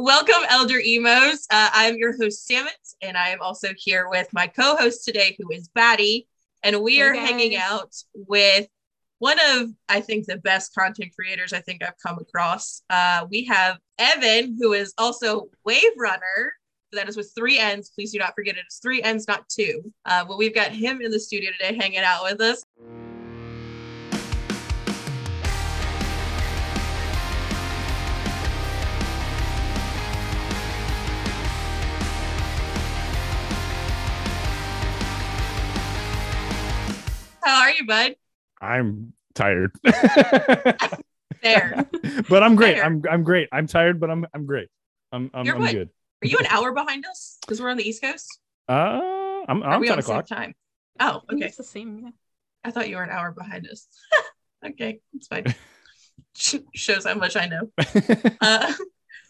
Welcome, Elder Emos. Uh, I'm your host, Samet, and I am also here with my co host today, who is Batty. And we Hey, are guys. hanging out with one of, I think, the best content creators I think I've come across. Uh, we have Evan, who is also Wave Runner. That is with three N's. Please do not forget it is three N's, not two. Uh, but we've got him in the studio today hanging out with us. How are you, bud? I'm tired. There. but I'm great. Fair. I'm I'm great. I'm tired, but I'm I'm great. I'm I'm, You're I'm what? good. Are you an hour behind us? Because we're on the East Coast? Uh, I'm I'm we ten on the same o'clock. time? Oh, I okay. It's the same. Yeah. I thought you were an hour behind us. okay, it's fine. Shows how much I know. Uh,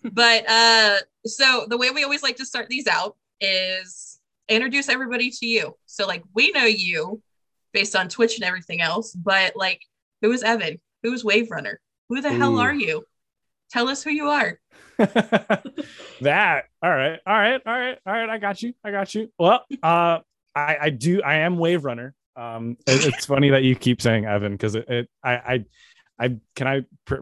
but uh, so the way we always like to start these out is introduce everybody to you. So like we know you based on Twitch and everything else, but like who is Evan? Who is Waverunnner? Who the hell are you? Tell us who you are. that all right, all right, all right, all right. I got you. I got you. Well, uh, I I do. I am Waverunnner. Um, it- it's funny that you keep saying Evan because it, it I I I can I pr-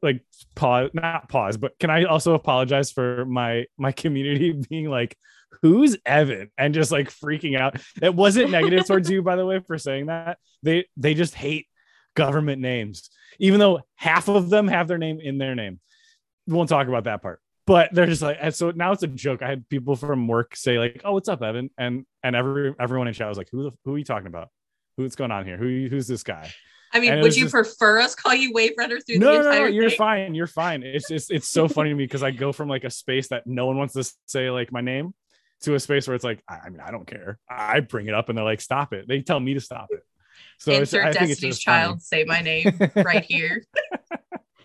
like pause not pause but can i also apologize for my my community being like who's evan? And just like freaking out. It wasn't negative towards you by the way for saying that. They they just hate government names even though half of them have their name in their name. We won't talk about that part. But they're just like and so now it's a joke. I had people from work say like oh what's up evan? And and every everyone in chat was like who the, who are you talking about? Who's going on here? Who who's this guy? I mean, And would you just- prefer us call you Waverunnner through no, the no, no, no, you're thing? fine. You're fine. It's just it's so funny to me because I go from like a space that no one wants to say like my name to a space where it's like I, I mean I don't care. I bring it up and they're like stop it. They tell me to stop it. So it's, Insert I think it's Destiny's just funny. Child, say my name right here.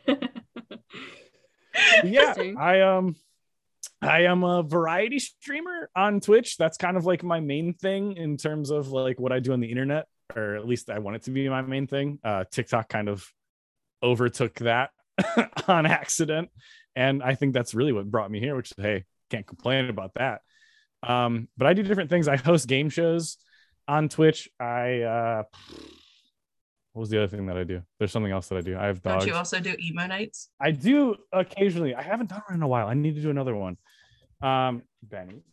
yeah, I um I am a variety streamer on Twitch. That's kind of like my main thing in terms of like what I do on the internet, or at least I want it to be my main thing. Uh, TikTok kind of overtook that on accident, and I think that's really what brought me here. Which is hey, can't complain about that. Um, but I do different things. I host game shows on Twitch. I uh, what was the other thing that I do? There's something else that I do. I have dogs. Don't you also do emo nights? I do occasionally. I haven't done one in a while. I need to do another one. Um, Benny.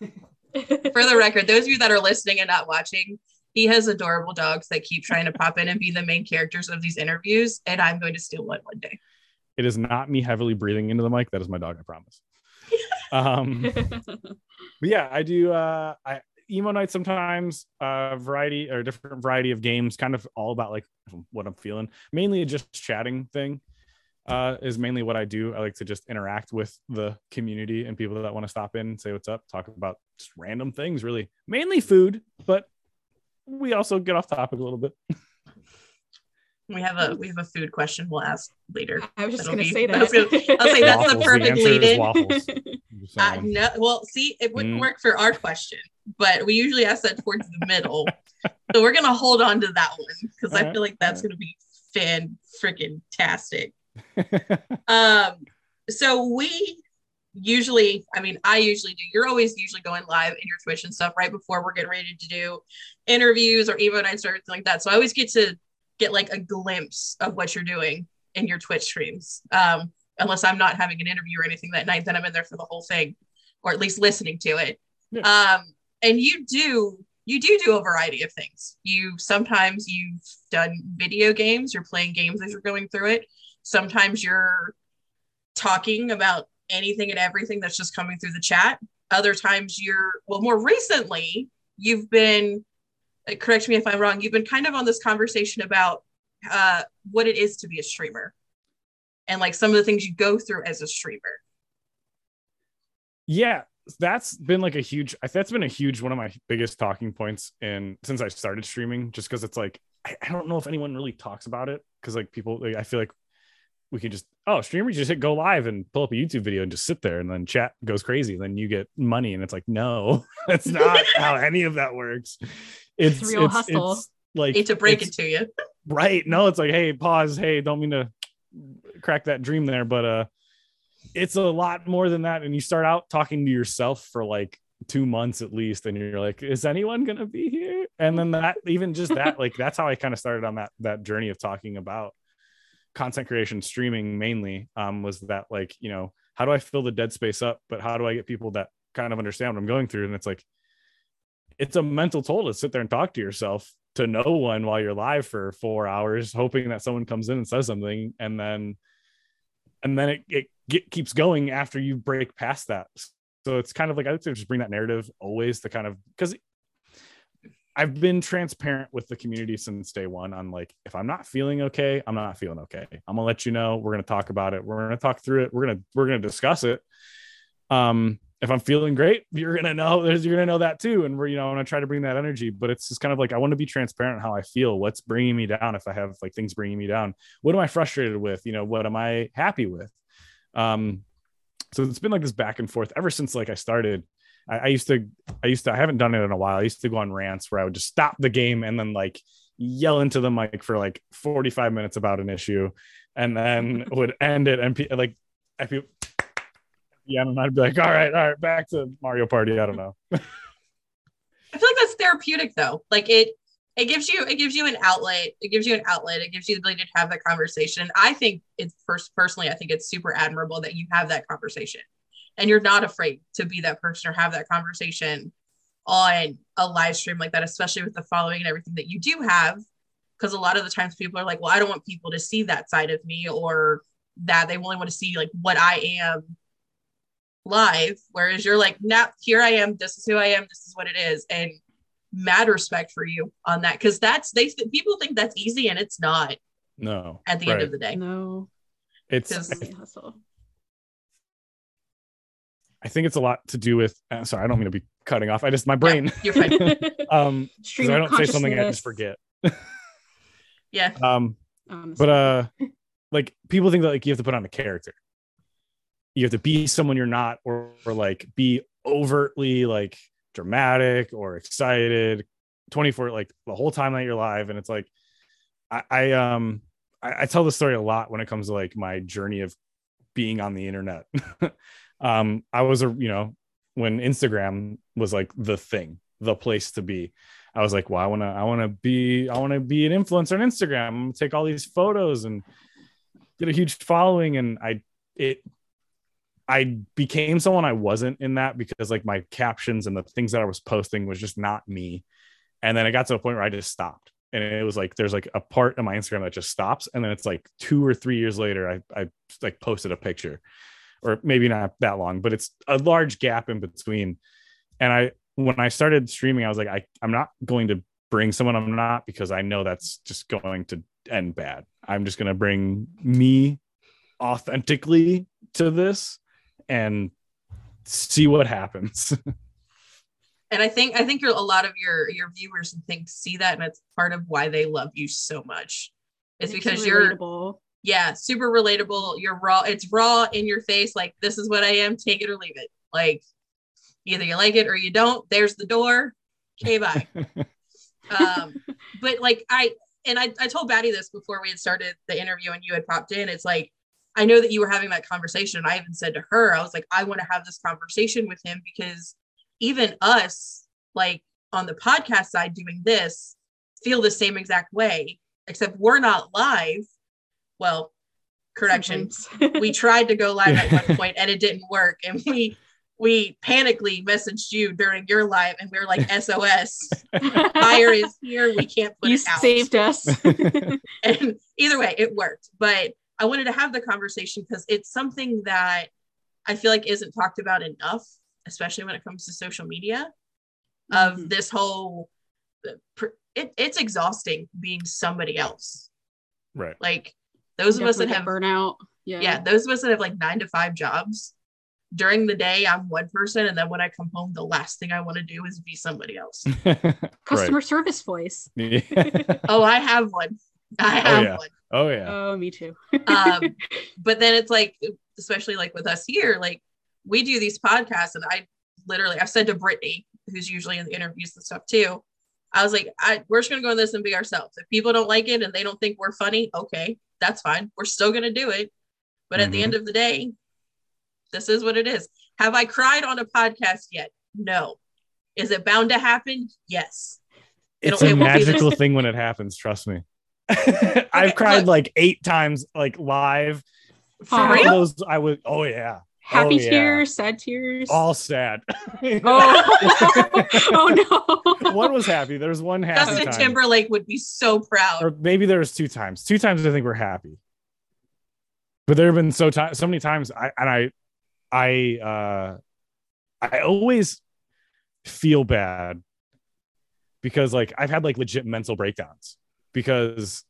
For the record, those of you that are listening and not watching, he has adorable dogs that keep trying to pop in and be the main characters of these interviews, and I'm going to steal one one day. It is not me heavily breathing into the mic. That is my dog. I promise. Um, but yeah, I do. Uh, I emo night sometimes. Uh, variety or different variety of games. Kind of all about like what I'm feeling. Mainly just chatting thing. Uh, is mainly what I do. I like to just interact with the community and people that want to stop in and say what's up, talk about just random things, really. Mainly food, but we also get off topic a little bit. We have a we have a food question we'll ask later. I was just That'll gonna be- say that. gonna- I'll say that's the perfect answer lead-in. waffles. I'm just Uh, no, well, see, it wouldn't Mm. work for our question, but we usually ask that towards the middle. so we're gonna hold on to that one because I Alright, feel like that's alright. gonna be fan freaking tastic. Um, so we usually, I mean, I usually do. You're always usually going live in your Twitch and stuff right before we're getting ready to do interviews or emo nights or anything like that. So I always get to get like a glimpse of what you're doing in your Twitch streams. Um, unless I'm not having an interview or anything that night, then I'm in there for the whole thing, or at least listening to it. Um, and you do you do do a variety of things. You sometimes you've done video games, you're playing games as you're going through it. Sometimes you're talking about anything and everything that's just coming through the chat. Other times you're well, more recently you've been uh, correct me if I'm wrong. You've been kind of on this conversation about uh, what it is to be a streamer and like some of the things you go through as a streamer. yeah that's been like a huge that's been a huge one of my biggest talking points in since i started streaming just because it's like I, I don't know if anyone really talks about it because like people like, i feel like we can just oh streamers just hit go live and pull up a youtube video and just sit there and then chat goes crazy and then you get money and it's like no that's not how any of that works it's, It's real hustle. it's like Hate to break it to you. right no it's like hey pause hey don't mean to crack that dream there but uh it's a lot more than that. And you start out talking to yourself for like two months at least, and you're like, is anyone gonna be here? And then that even just that, like that's how I kind of started on that that journey of talking about content creation, streaming mainly. Um, was that like, you know, how do I fill the dead space up? But how do I get people that kind of understand what I'm going through? And it's like it's a mental toll to sit there and talk to yourself to no one while you're live for four hours, hoping that someone comes in and says something, and then and then it, it get, keeps going after you break past that. So it's kind of like I would say just bring that narrative always to kind of because I've been transparent with the community since day one on like if I'm not feeling okay, I'm not feeling okay. I'm gonna let you know. We're gonna talk about it. We're gonna talk through it. We're gonna we're gonna discuss it. Um, if I'm feeling great, you're gonna know there's you're gonna know that too. And we're, you know, and gonna try to bring that energy, but it's just kind of like I want to be transparent how I feel, what's bringing me down if I have like things bringing me down. What am I frustrated with? You know, what am I happy with? Um, so it's been like this back and forth ever since like I started. I, I used to, I used to, I haven't done it in a while. I used to go on rants where I would just stop the game and then like yell into the mic for like 45 minutes about an issue and then would end it and like I feel yeah, and I'd be like, all right, all right, back to Mario Party. I don't know. I feel like that's therapeutic though. Like it it gives you it gives you an outlet. It gives you an outlet. It gives you the ability to have that conversation. I think it's first personally, I think it's super admirable that you have that conversation and you're not afraid to be that person or have that conversation on a live stream like that, especially with the following and everything that you do have. Because a lot of the times people are like, well, I don't want people to see that side of me or that they only want to see like what I am live whereas you're like now here i am this is who i am this is what it is and mad respect for you on that because that's they people think that's easy and it's not no at the right. end of the day no it's hustle I think it's a lot to do with. Uh, sorry, I don't mean to be cutting off. I just my brain. Yeah, you're fine. um, because I don't say something, I just forget. yeah. Um, but uh, like people think that like you have to put on a character, you have to be someone you're not or, or like be overtly like dramatic or excited 24 like the whole time that you're live. And it's like i, I um I, I, tell the story a lot when it comes to like my journey of being on the internet. Um i was a you know when instagram was like the thing the place to be i was like well i want to i want to be i want to be an influencer on instagram. Take all these photos and get a huge following. And i it I became someone I wasn't in that because like my captions and the things that I was posting was just not me. And then it got to a point where I just stopped. And it was like there's like a part of my Instagram that just stops. And then it's like two or three years later, I, I like posted a picture. Or maybe not that long, but it's a large gap in between. And I when I started streaming, I was like, I, I'm not going to bring someone I'm not because I know that's just going to end bad. I'm just gonna bring me authentically to this and see what happens. and I think I think a lot of your your viewers and things see that, and it's part of why they love you so much. It's because you're yeah, super relatable. You're raw. It's raw in your face. Like this is what I am. Take it or leave it. Like either you like it or you don't. There's the door. Okay, bye. um, but like I and I, I told Batty this before we had started the interview and you had popped in. It's like I know that you were having that conversation. And I even said to her, I was like, I want to have this conversation with him because even us, like on the podcast side doing this, feel the same exact way, except we're not live. Well, correction. we tried to go live at one point and it didn't work. And we we panically messaged you during your live and we were like SOS. Fire is here. We can't put you it out. saved us. and either way, it worked. But I wanted to have the conversation because it's something that I feel like isn't talked about enough, especially when it comes to social media. Mm-hmm. Of this whole, it, it's exhausting being somebody else. Right. Like those of us that have burnout. Yeah. Yeah. Those of us that have like nine to five jobs during the day, I'm one person. And then when I come home, the last thing I want to do is be somebody else. Customer service voice. Yeah. oh, I have one. I have oh, yeah. one. Oh yeah. Oh, me too. um, but then it's like, especially like with us here, like we do these podcasts, and I literally I've said to Brittany, who's usually in the interviews and stuff too. I was like, I, we're just gonna go in this and be ourselves. If people don't like it and they don't think we're funny, okay, that's fine. We're still gonna do it. But mm-hmm. at the end mm-hmm. of the day, This is what it is. Have I cried on a podcast yet? No. Is it bound to happen? Yes. It's It'll- a it be the- magical thing when it happens. Trust me. I've cried look. like eight times, like live. For All real? Those I was. Oh yeah. Happy Oh, yeah. tears, sad tears. All sad. Oh. oh no. one was happy. There was one happy Justin time. Timberlake would be so proud. or maybe there was two times. Two times I think we're happy. But there have been so ti- so many times I and I I uh I always feel bad because like I've had like legit mental breakdowns because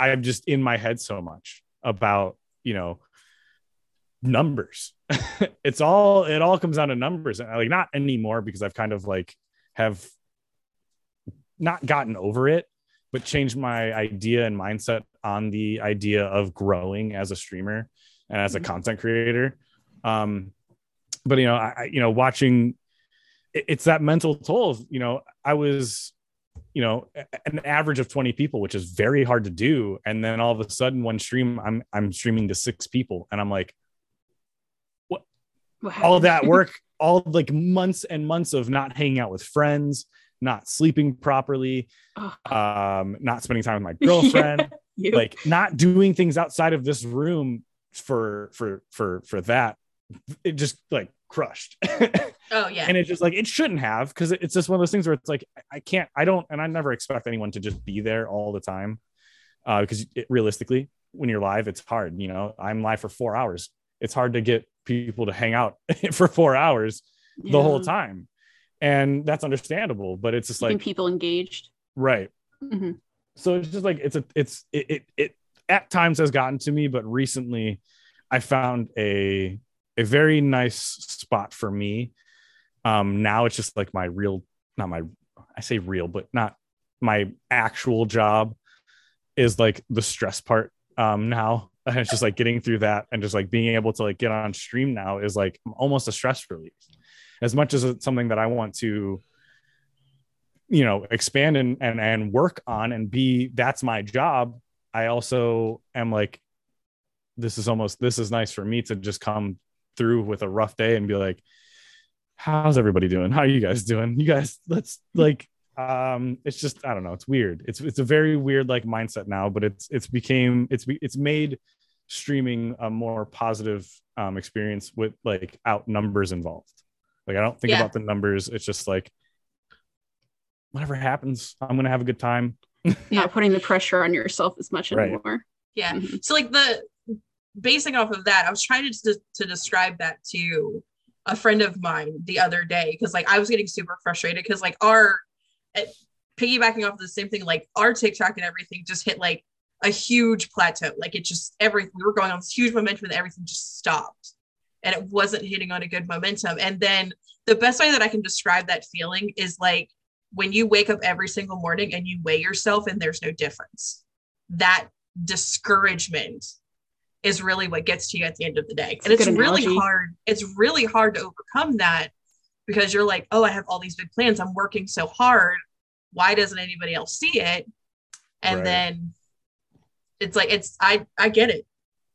I'm just in my head so much about, you know, numbers. it's all it all comes down to numbers like not anymore because I've kind of like have not gotten over it but changed my idea and mindset on the idea of growing as a streamer and as a Mhm. content creator. Um, but you know, I, I- you know, watching it's that mental toll. Of, you know, I was, you know, an average of 20 people, which is very hard to do. And then all of a sudden one stream, I'm I'm streaming to six people and I'm like, What all of that work, all like months and months of not hanging out with friends, not sleeping properly, Ugh. um, not spending time with my girlfriend, You. like not doing things outside of this room for for for for that. It just like crushed. Oh yeah. and it's just like it shouldn't have because it's just one of those things where it's like I- I can't, I don't, and I never expect anyone to just be there all the time. Uh, because it, realistically, when you're live, it's hard. You know, I'm live for four hours. It's hard to get people to hang out for four hours the whole time, and that's understandable. But it's just Keeping like people engaged. right. Mhm. So it's just like it's a it's it it, it at times has gotten to me, but recently I found a a very nice spot for me. Um, now it's just like my real, not my, I say real, but not my actual job is like the stress part. Um, now and it's just like getting through that and just like being able to like get on stream now is like almost a stress relief. As much as it's something that I want to, you know, expand and and and work on and be that's my job. I also am like, this is almost this is nice for me to just come through with a rough day and be like, how's everybody doing? How are you guys doing? You guys, let's like um it's just I don't know, it's weird. It's it's a very weird like mindset now, but it's it's became it's it's made streaming a more positive um experience with like out numbers involved. Like I don't think Yeah. about the numbers. It's just like whatever happens, I'm gonna have a good time. Yeah. Not putting the pressure on yourself as much Right. anymore. Yeah. Mhm. So like the basing off of that, I was trying to to describe that to a friend of mine the other day because like I was getting super frustrated because like our eh, piggybacking off of the same thing, like our TikTok and everything just hit like a huge plateau. Like it just everything we were going on this huge momentum and everything just stopped. And it wasn't hitting on a good momentum. And then the best way that I can describe that feeling is like when you wake up every single morning and you weigh yourself and there's no difference. That discouragement is really what gets to you at the end of the day. It's and a it's really analogy. hard. It's really hard to overcome that because you're like, oh, I have all these big plans. I'm working so hard. Why doesn't anybody else see it? And Right. then it's like it's I I get it,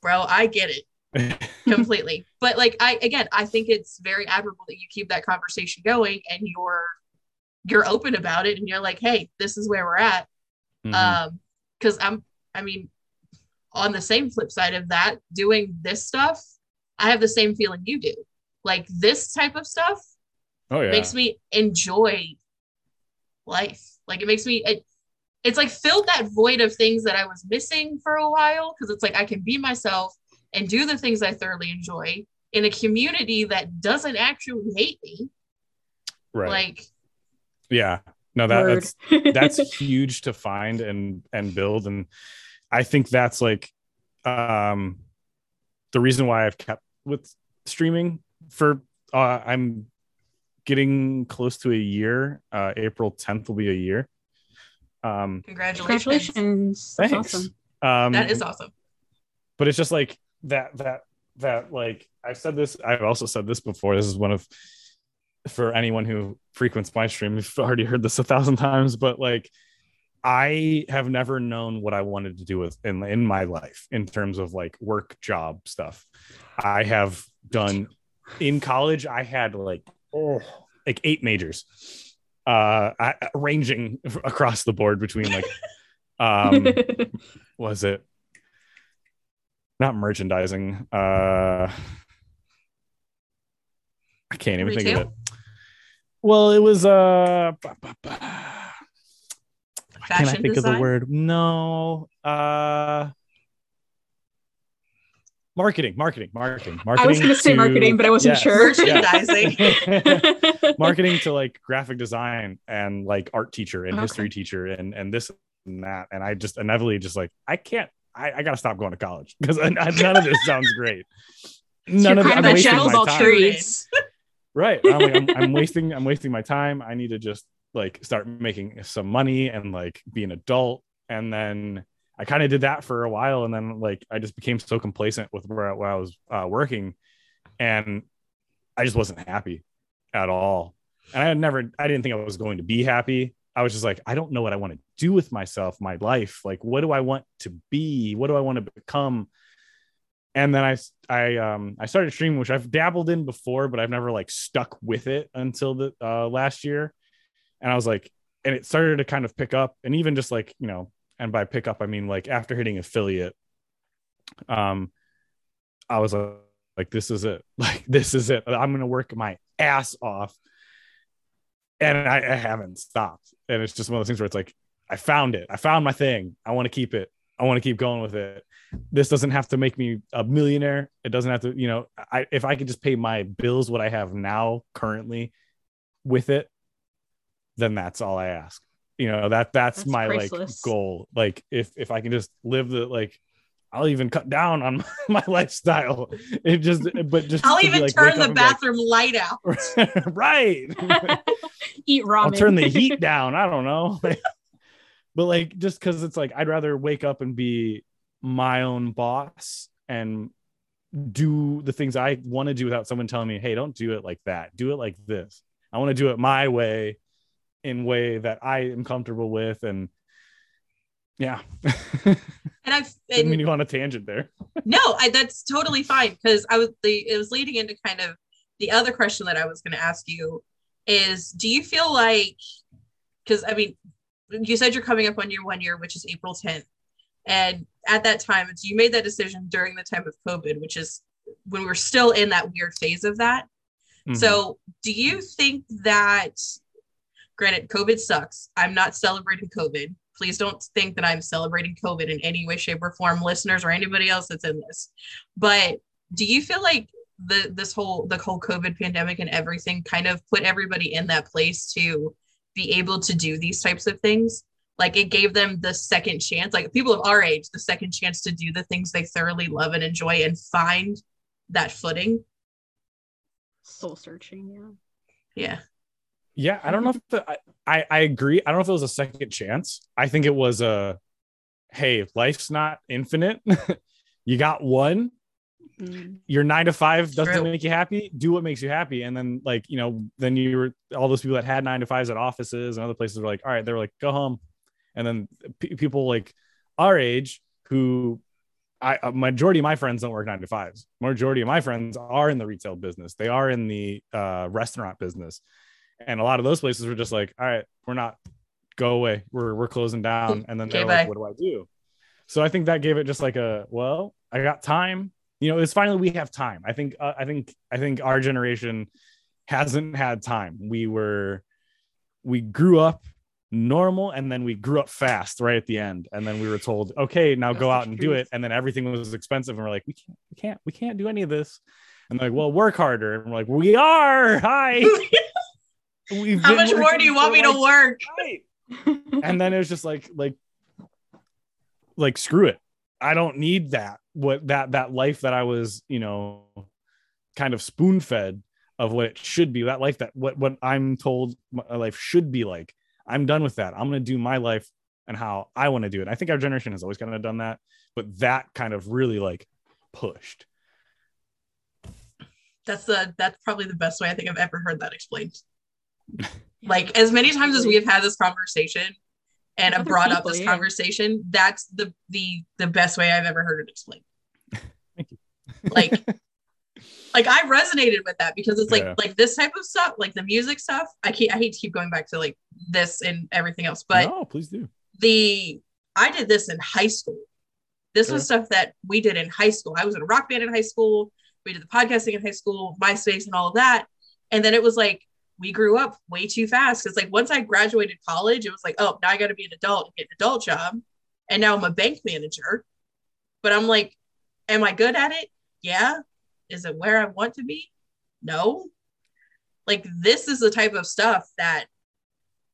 bro. I get it completely. but like I again, I think it's very admirable that you keep that conversation going and you're you're open about it and you're like, hey, this is where we're at Mhm. um because i'm i mean on the same flip side of that doing this stuff i have the same feeling you do like this type of stuff oh yeah. makes me enjoy life like it makes me it, it's like filled that void of things that i was missing for a while because it's like i can be myself and do the things i thoroughly enjoy in a community that doesn't actually hate me right. like yeah. No, that, that's that's huge to find and and build and i think that's like um the reason why i've kept with streaming for uh i'm getting close to a year. Uh april 10th will be a year. Um congratulations, Congratulations. That's thanks. awesome. um that is awesome. but it's just like that that that like i've said this i've also said this before. This is one of for anyone who frequents my stream you've already heard this a thousand times but like i have never known what i wanted to do with in in my life in terms of like work job stuff i have done in college. I had like oh, like eight majors, uh, I, ranging across the board between like, um, was it not merchandising? Uh, I can't even think of it. Well, it was uh. Ba- Can I Fashion think of the word? No. Uh marketing, marketing, marketing, marketing. I was going to say marketing, but I wasn't Yes. sure. Merchandising. marketing to like graphic design and like art teacher and Okay. history teacher and and this and that. And I just inevitably just like I can't. I, I gotta stop going to college because none of this sounds great. None of it. kind I'm of a wasting my time. trades. Right. I'm, like, I'm, I'm wasting I'm wasting my time. I need to just like start making some money and like be an adult. And then I kind of did that for a while, and then like I just became so complacent with where, where I was uh, working, and I just wasn't happy at all. And I had never I didn't think I was going to be happy. I was just like, I don't know what I want to do with myself, my life. Like, what do I want to be? What do I want to become? and then I I um I started streaming, which I've dabbled in before, but I've never like stuck with it until the uh, last year. And I was like, and it started to kind of pick up, and even just like you know, and by pick up I mean like after hitting affiliate, um, I was like, like this is it, like this is it. I'm gonna work my ass off, and I, I haven't stopped. And it's just one of those things where it's like I found it, I found my thing, I want to keep it, I want to keep going with it. This doesn't have to make me a millionaire. It doesn't have to you know i if i could just pay my bills what i have now currently with it then that's all i ask you know that that's, That's my priceless. like goal like if if i can just live the like i'll even cut down on my lifestyle it just but just I'll even like, turn the be like, bathroom light out. right Eat ramen. I'll turn the heat down. I don't know. but like just because it's like I'd rather wake up and be my own boss and do the things I want to do without someone telling me, hey, don't do it like that. Do it like this. I want to do it my way in way that I am comfortable with. And yeah. And I've Didn't mean you on a tangent there. no, I, that's totally fine because I was the it was leading into kind of the other question that I was going to ask you is do you feel like because I mean you said you're coming up on your one year which is April 10th and at that time it's you made that decision during the time of COVID which is when we're still in that weird phase of that Mhm. So, do you think that, granted, COVID sucks? I'm not celebrating COVID. Please don't think that I'm celebrating COVID in any way, shape, or form, listeners or anybody else that's in this. But do you feel like the this whole the whole COVID pandemic and everything kind of put everybody in that place to be able to do these types of things? Like it gave them the second chance, like people of our age, the second chance to do the things they thoroughly love and enjoy and find that footing. Soul searching, yeah. Yeah. Yeah, I don't know if the, I, I I agree. I don't know if it was a second chance. I think it was a hey, life's not infinite. you got one. Mm. Your nine to five doesn't True. make you happy. Do what makes you happy, and then like you know, then you were all those people that had nine to fives at offices and other places were like, all right, they were like, go home, and then p- people like our age who. I, a majority of my friends don't work nine to fives. Majority of my friends are in the retail business. They are in the uh, restaurant business and a lot of those places were just like all right we're not go away. We're we're closing down. And then they're bye. like what do i do? So i think that gave it just like a well i got time. You know it's finally we have time. I think uh, i think i think our generation hasn't had time. We were we grew up normal and then we grew up fast right at the end. And then we were told okay now That's go out and do it. And then everything was expensive and we're like we can't we can't we can't do any of this. And they're like well work harder. And we're like we are. Hi We've How much more do you want for, me to work? right. and then it was just like like like screw it i don't need that what that that life that i was you know kind of spoon fed of what it should be that life that what what i'm told my life should be like i'm done with that i'm going to do my life and how i want to do it i think our generation has always kind of done that but that kind of really like pushed That's the that's probably the best way I think I've ever heard that explained. Like as many times as we have had this conversation and have Other brought up this yeah. conversation, that's the the the best way I've ever heard it explained. Thank you. Like like I resonated with that because it's like Yeah. like this type of stuff, like the music stuff. I can't I hate to keep going back to like this and everything else, but no, please do. the I did this in high school. This was stuff that we did in high school. I was in a rock band in high school. We did the podcasting in high school, MySpace, and all of that. And then it was like we grew up way too fast because like once I graduated college, it was like, oh, now I got to be an adult and get an adult job. And now I'm a bank manager. But I'm like, am I good at it? Yeah. Is it where I want to be? No. Like this is the type of stuff that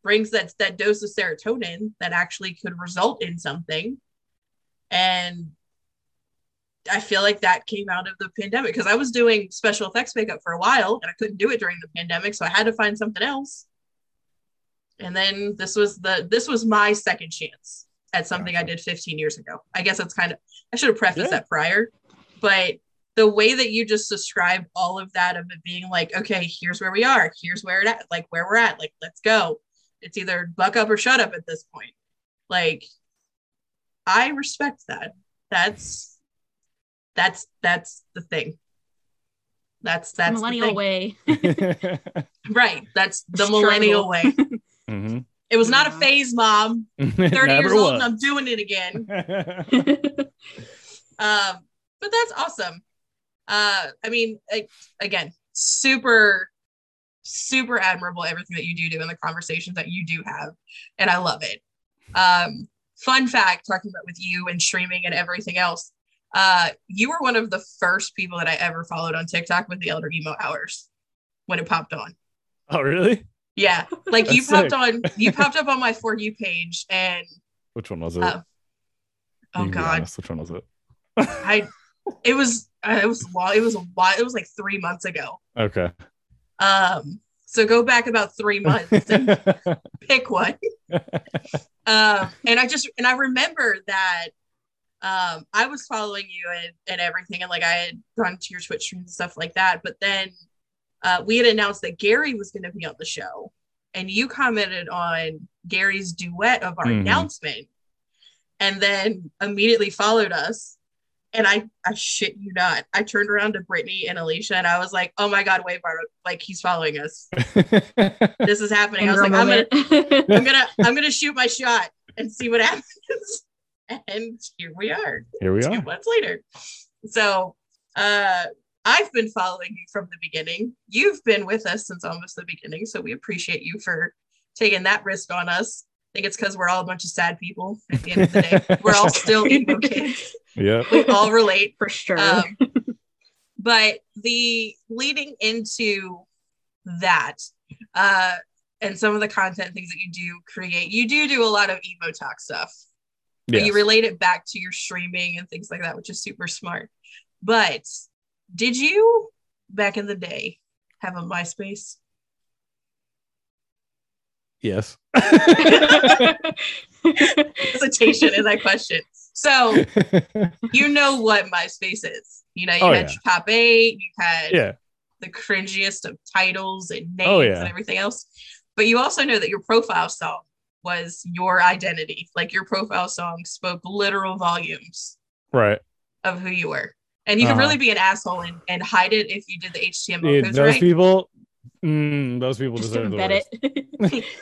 brings that that dose of serotonin that actually could result in something and i feel like that came out of the pandemic because i was doing special effects makeup for a while and i couldn't do it during the pandemic so i had to find something else. And then this was the this was my second chance at something i did 15 years ago. I guess that's kind of i should have prefaced Yeah. that prior but the way that you just described all of that of it being like okay here's where we are. Here's where it at like where we're at. Like let's go. It's either buck up or shut up at this point. Like i respect that. That's that's that's the thing. That's that's the millennial thing. way. right. That's the Struggle. millennial way. Mhm. it was not a phase mom. 30 Never years old and i'm doing it again. Um but that's awesome. Uh i mean like, again super super admirable everything that you do do and the conversations that you do have and i love it. Um fun fact talking about with you and streaming and everything else uh you were one of the first people that i ever followed on tiktok with the elder emo hours when it popped on oh, really? yeah like you popped on you popped up on my for you page and Which one was it? Uh, oh You can be god honest, Which one was it? I it was uh, it was long it was a lot. it was like three months ago. Okay. Um so go back about three months and pick one. um and I just and I remember that um I was following you and, and everything and like I had gone to your Twitch streams and stuff like that, but then uh we had announced that Gary was gonna be on the show and you commented on Gary's duet of our Mhm. announcement and then immediately followed us and I, I shit you not. I turned around to Brittany and Alicia and I was like, oh my God, wait, Bart, like he's following us. This is happening. I was like, I'm gonna, I'm gonna, I'm gonna shoot my shot and see what happens. And here we are, Here we two are. months later. So uh I've been following you from the beginning. You've been with us since almost the beginning. So we appreciate you for taking that risk on us. I think it's because we're all a bunch of sad people at the end of the day. We're all still emo kids. Yeah. We all relate. For sure. Um, but the leading into that uh, and some of the content things that you do create, you do do a lot of emo talk stuff. But you relate it back to your streaming and things like that, which is super smart. But did you back in the day have a MySpace? Yes. Hesitation in that question. So you know what MySpace is. You know, you Oh, had yeah. your top eight, you had yeah. the cringiest of titles and oh, names Oh, yeah. and everything else. But you also know that your profile song was your identity. Like your profile song spoke literal volumes Right. of who you were. And you could Uh-huh. really be an asshole and, and hide it if you did the HTML Dude, codes those right. people. Mm, those people Just deserve the embed it.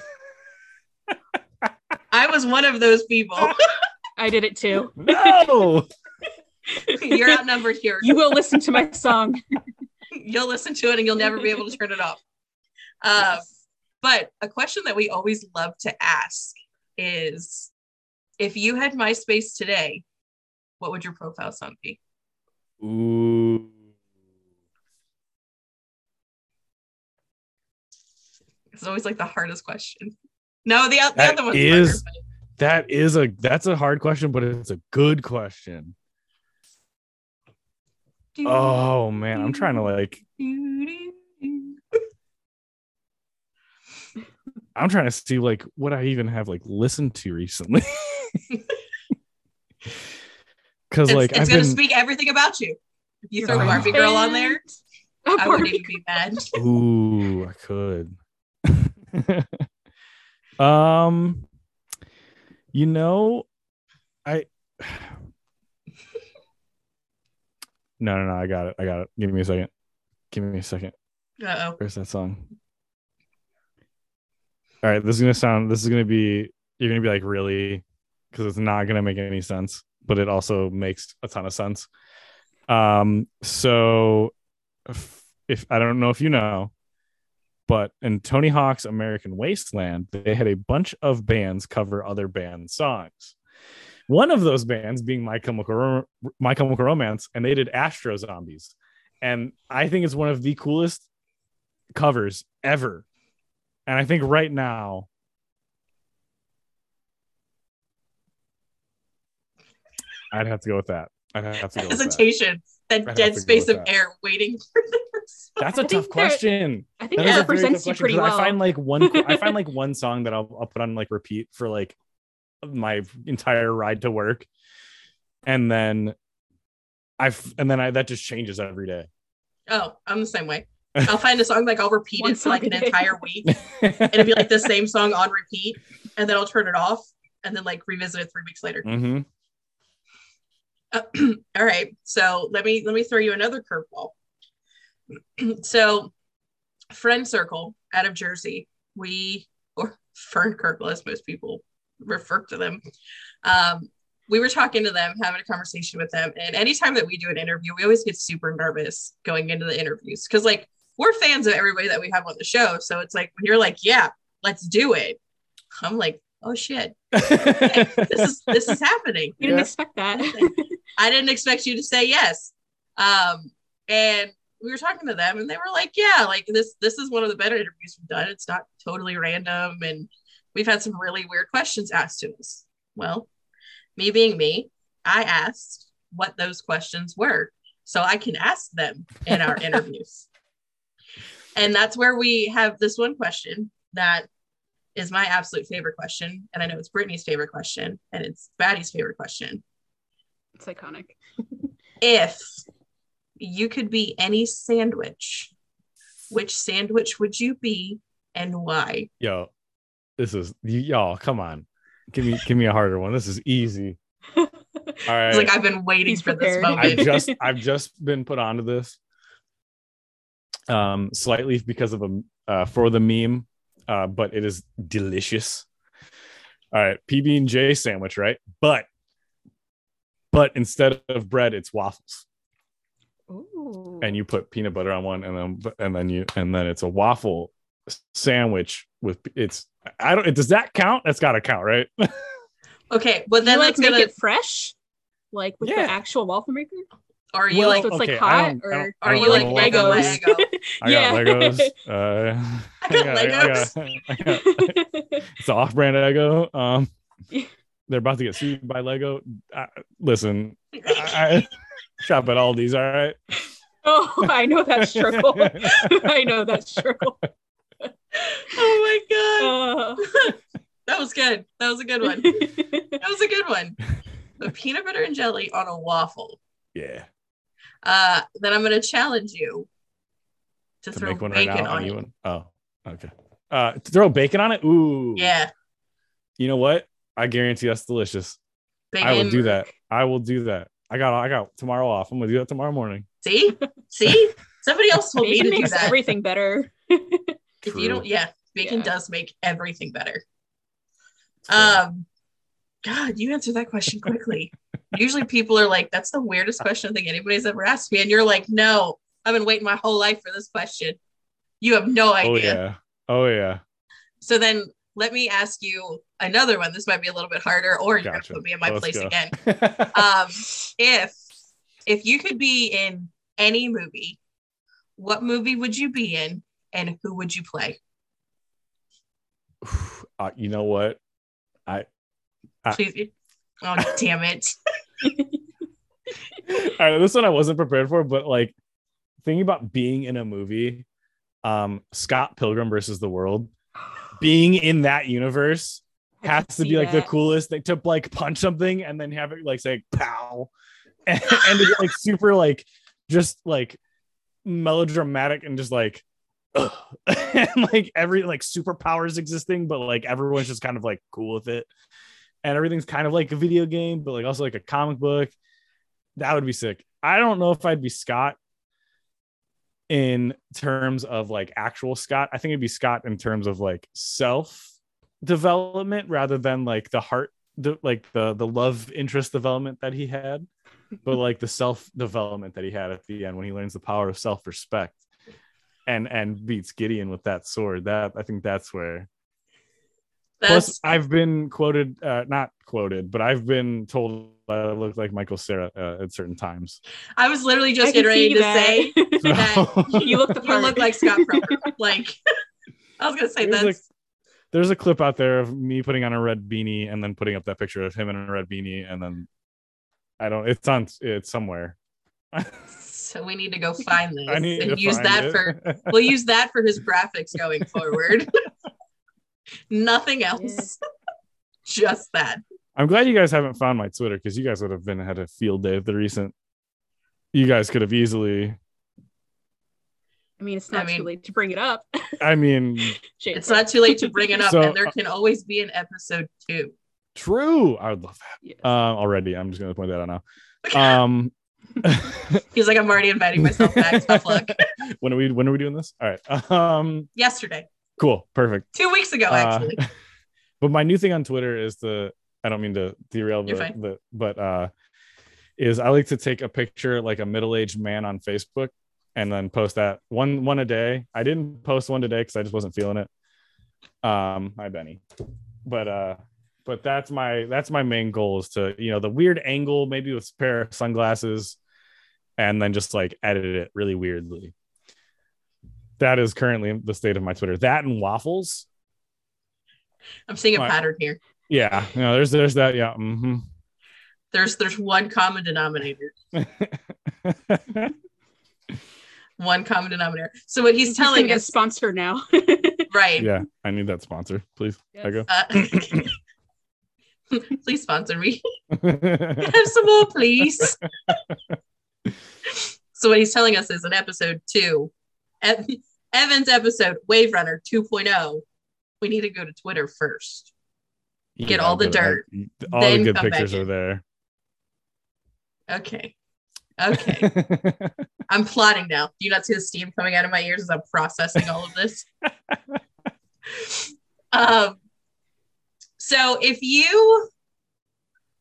I was one of those people. I did it too. No. You're outnumbered here. You will listen to my song. You'll listen to it and you'll never be able to turn it off. Um, but a question that we always love to ask is if you had MySpace today, what would your profile song be? Ooh. It's always like the hardest question. No, the, the That other one is- harder, That is a that's a hard question, but it's a good question. Oh man, I'm trying to like I'm trying to see like what I even have like listened to recently. Cause like it's I've gonna been speak everything about you. If you throw Oh. Barbie Girl on there, A I wouldn't even be mad. Ooh, I could. um, you know, I. No, no, no. I got it. I got it. Give me a second. Give me a second. Uh oh. Where's that song? All right, this is gonna sound. This is gonna be. You're gonna be like, really, because it's not gonna make any sense, but it also makes a ton of sense. Um. So, if, if I don't know if you know, but in Tony Hawk's American Wasteland, they had a bunch of bands cover other band songs. One of those bands being My Chemical, My Chemical Romance, and they did Astro Zombies, and I think it's one of the coolest covers ever. And I think right now, I'd have to go with that. I'd have to go with that. Hesitation. That dead space of that. air waiting for the response. That's a tough question. I think That is represents you pretty well. I find like one. I find like one song that I'll, I'll put on like repeat for like my entire ride to work, and then I and then I that just changes every day. Oh, I'm the same way. I'll find a song like I'll repeat it for like an song a day. entire week. and it'll be like the same song on repeat, and then I'll turn it off and then like revisit it three weeks later. hmm All right, so let me let me throw you another curveball. so, friend circle out of Jersey, we or Fern Kirkle, as most people refer to them. Um, we were talking to them, having a conversation with them, and anytime that we do an interview, we always get super nervous going into the interviews because like we're fans of everybody that we have on the show. So it's like when you're like, yeah, let's do it. I'm like, oh shit, this is this is happening. you didn't Yeah. expect that. I didn't expect you to say yes. Um, and we were talking to them, and they were like, "Yeah, like this. This is one of the better interviews we've done. It's not totally random, and we've had some really weird questions asked to us." Well, me being me, I asked what those questions were, so I can ask them in our interviews. And that's where we have this one question that is my absolute favorite question, and I know it's Brittany's favorite question, and it's Batty's favorite question It's iconic. if you could be any sandwich, which sandwich would you be and why? Yo, this is y- y'all. Come on, give me give me a harder one. This is easy. All right, It's like I've been waiting He's for this moment. I've just I've just been put onto this. Um, slightly because of a uh, for the meme, uh, but it is delicious. All right, PB and J sandwich, right? But but instead of bread, it's waffles, Ooh. and you put peanut butter on one, and then and then you and then it's a waffle sandwich with it's. I don't. Does that count? That's got to count, right? okay, but then you like that's make gonna it fresh, like with Yeah. the actual waffle maker. Are you Well, like so it's okay, like I hot, or are you like know like what that Lego. Legos? Lego? I got Yeah. Legos. Uh, I got Legos. I got- it's off-brand Lego. Um, they're about to get sued by Lego. Uh, listen, I, I shop at Aldi's. All right. oh, I know that struggle. I know that struggle. oh my god, Uh, that was good. That was a good one. That was a good one. The peanut butter and jelly on a waffle. Yeah. Uh, then I'm gonna challenge you to, To throw make one right bacon now. on and it. you want- Oh, okay. Uh, to throw bacon on it. Ooh. Yeah, You know what? I guarantee that's delicious. bacon. I will do that. I will do that. I got. I got tomorrow off. I'm gonna do that tomorrow morning. See, see, somebody else told me bacon to do makes that. everything better. if you don't yeah bacon Yeah. does make everything better Fair. um god you answered that question quickly usually people are like that's the weirdest question i think anybody's ever asked me and you're like no i've been waiting my whole life for this question you have no idea oh yeah. Oh yeah. so then let me ask you another one this might be a little bit harder or you're Gotcha. gonna put me in my Let's place go. again um if if you could be in any movie what movie would you be in and who would you play uh, you know what? I. Please. Oh damn it! all right, this one I wasn't prepared for, but like thinking about being in a movie, um, Scott Pilgrim versus the World, being in that universe I has to be like the coolest thing to like punch something and then have it like say pow. And, and get, like super like just like melodramatic and just like and like every like superpowers existing but like everyone's just kind of like cool with it and everything's kind of like a video game but like also like a comic book. That would be sick. I don't know if i'd be scott in terms of like actual Scott. I think it'd be Scott in terms of like self development rather than like the heart the like the the love interest development that he had but like the self development that he had at the end when he learns the power of self respect and and beats Gideon with that sword. That I think that's where Plus, I've been quoted, uh, not quoted, but I've been told I look like Michael Cera uh, at certain times. I was literally just I can getting ready to that. say that you look the you part. look like Scott Proper. like I was gonna say There's that's like- there's a clip out there of me putting on a red beanie and then putting up that picture of him in a red beanie, and then I don't. It's on. It's somewhere. so we need to go find this I need and to use find that it. for we'll use that for his graphics going forward. Nothing else. Just that. I'm glad you guys haven't found my Twitter because you guys would have been had a field day of the recent. You guys could have easily. I mean, it's I not mean- too late to bring it up. I mean, It's not too late to bring it up, So- and there can always be an episode two. true. I would love Yes. that. Uh, already, I'm just gonna point that out now. Um, He's like, I'm already inviting myself back. Tough luck. when are we? When are we doing this? All right. Um, Yesterday, cool. Perfect. two weeks ago, Uh, actually. but my new thing on Twitter is the I don't mean to derail the, the but uh is I like to take a picture like a middle-aged man on Facebook and then post that one one a day. I didn't post one today because I just wasn't feeling it. Um hi Benny. But uh but that's my that's my main goal is to you know the weird angle maybe with a pair of sunglasses and then just like edit it really weirdly. That is currently the state of my Twitter. That and waffles. I'm seeing a what? pattern here. Yeah, you know, there's there's that. Yeah. hmm There's there's one common denominator. One common denominator. So what he's He's gonna telling get a us, sponsor now. right? yeah, I need that sponsor, please. I go. Uh, please sponsor me. Have some more, please. so what he's telling us is in episode two, Ev- Evan's episode Waverunnner 2.0. We need to go to Twitter first. Get all the dirt, all the good pictures are there. Okay. Okay. I'm plotting now. Do you not see the steam coming out of my ears as I'm processing all of this? um, so if you,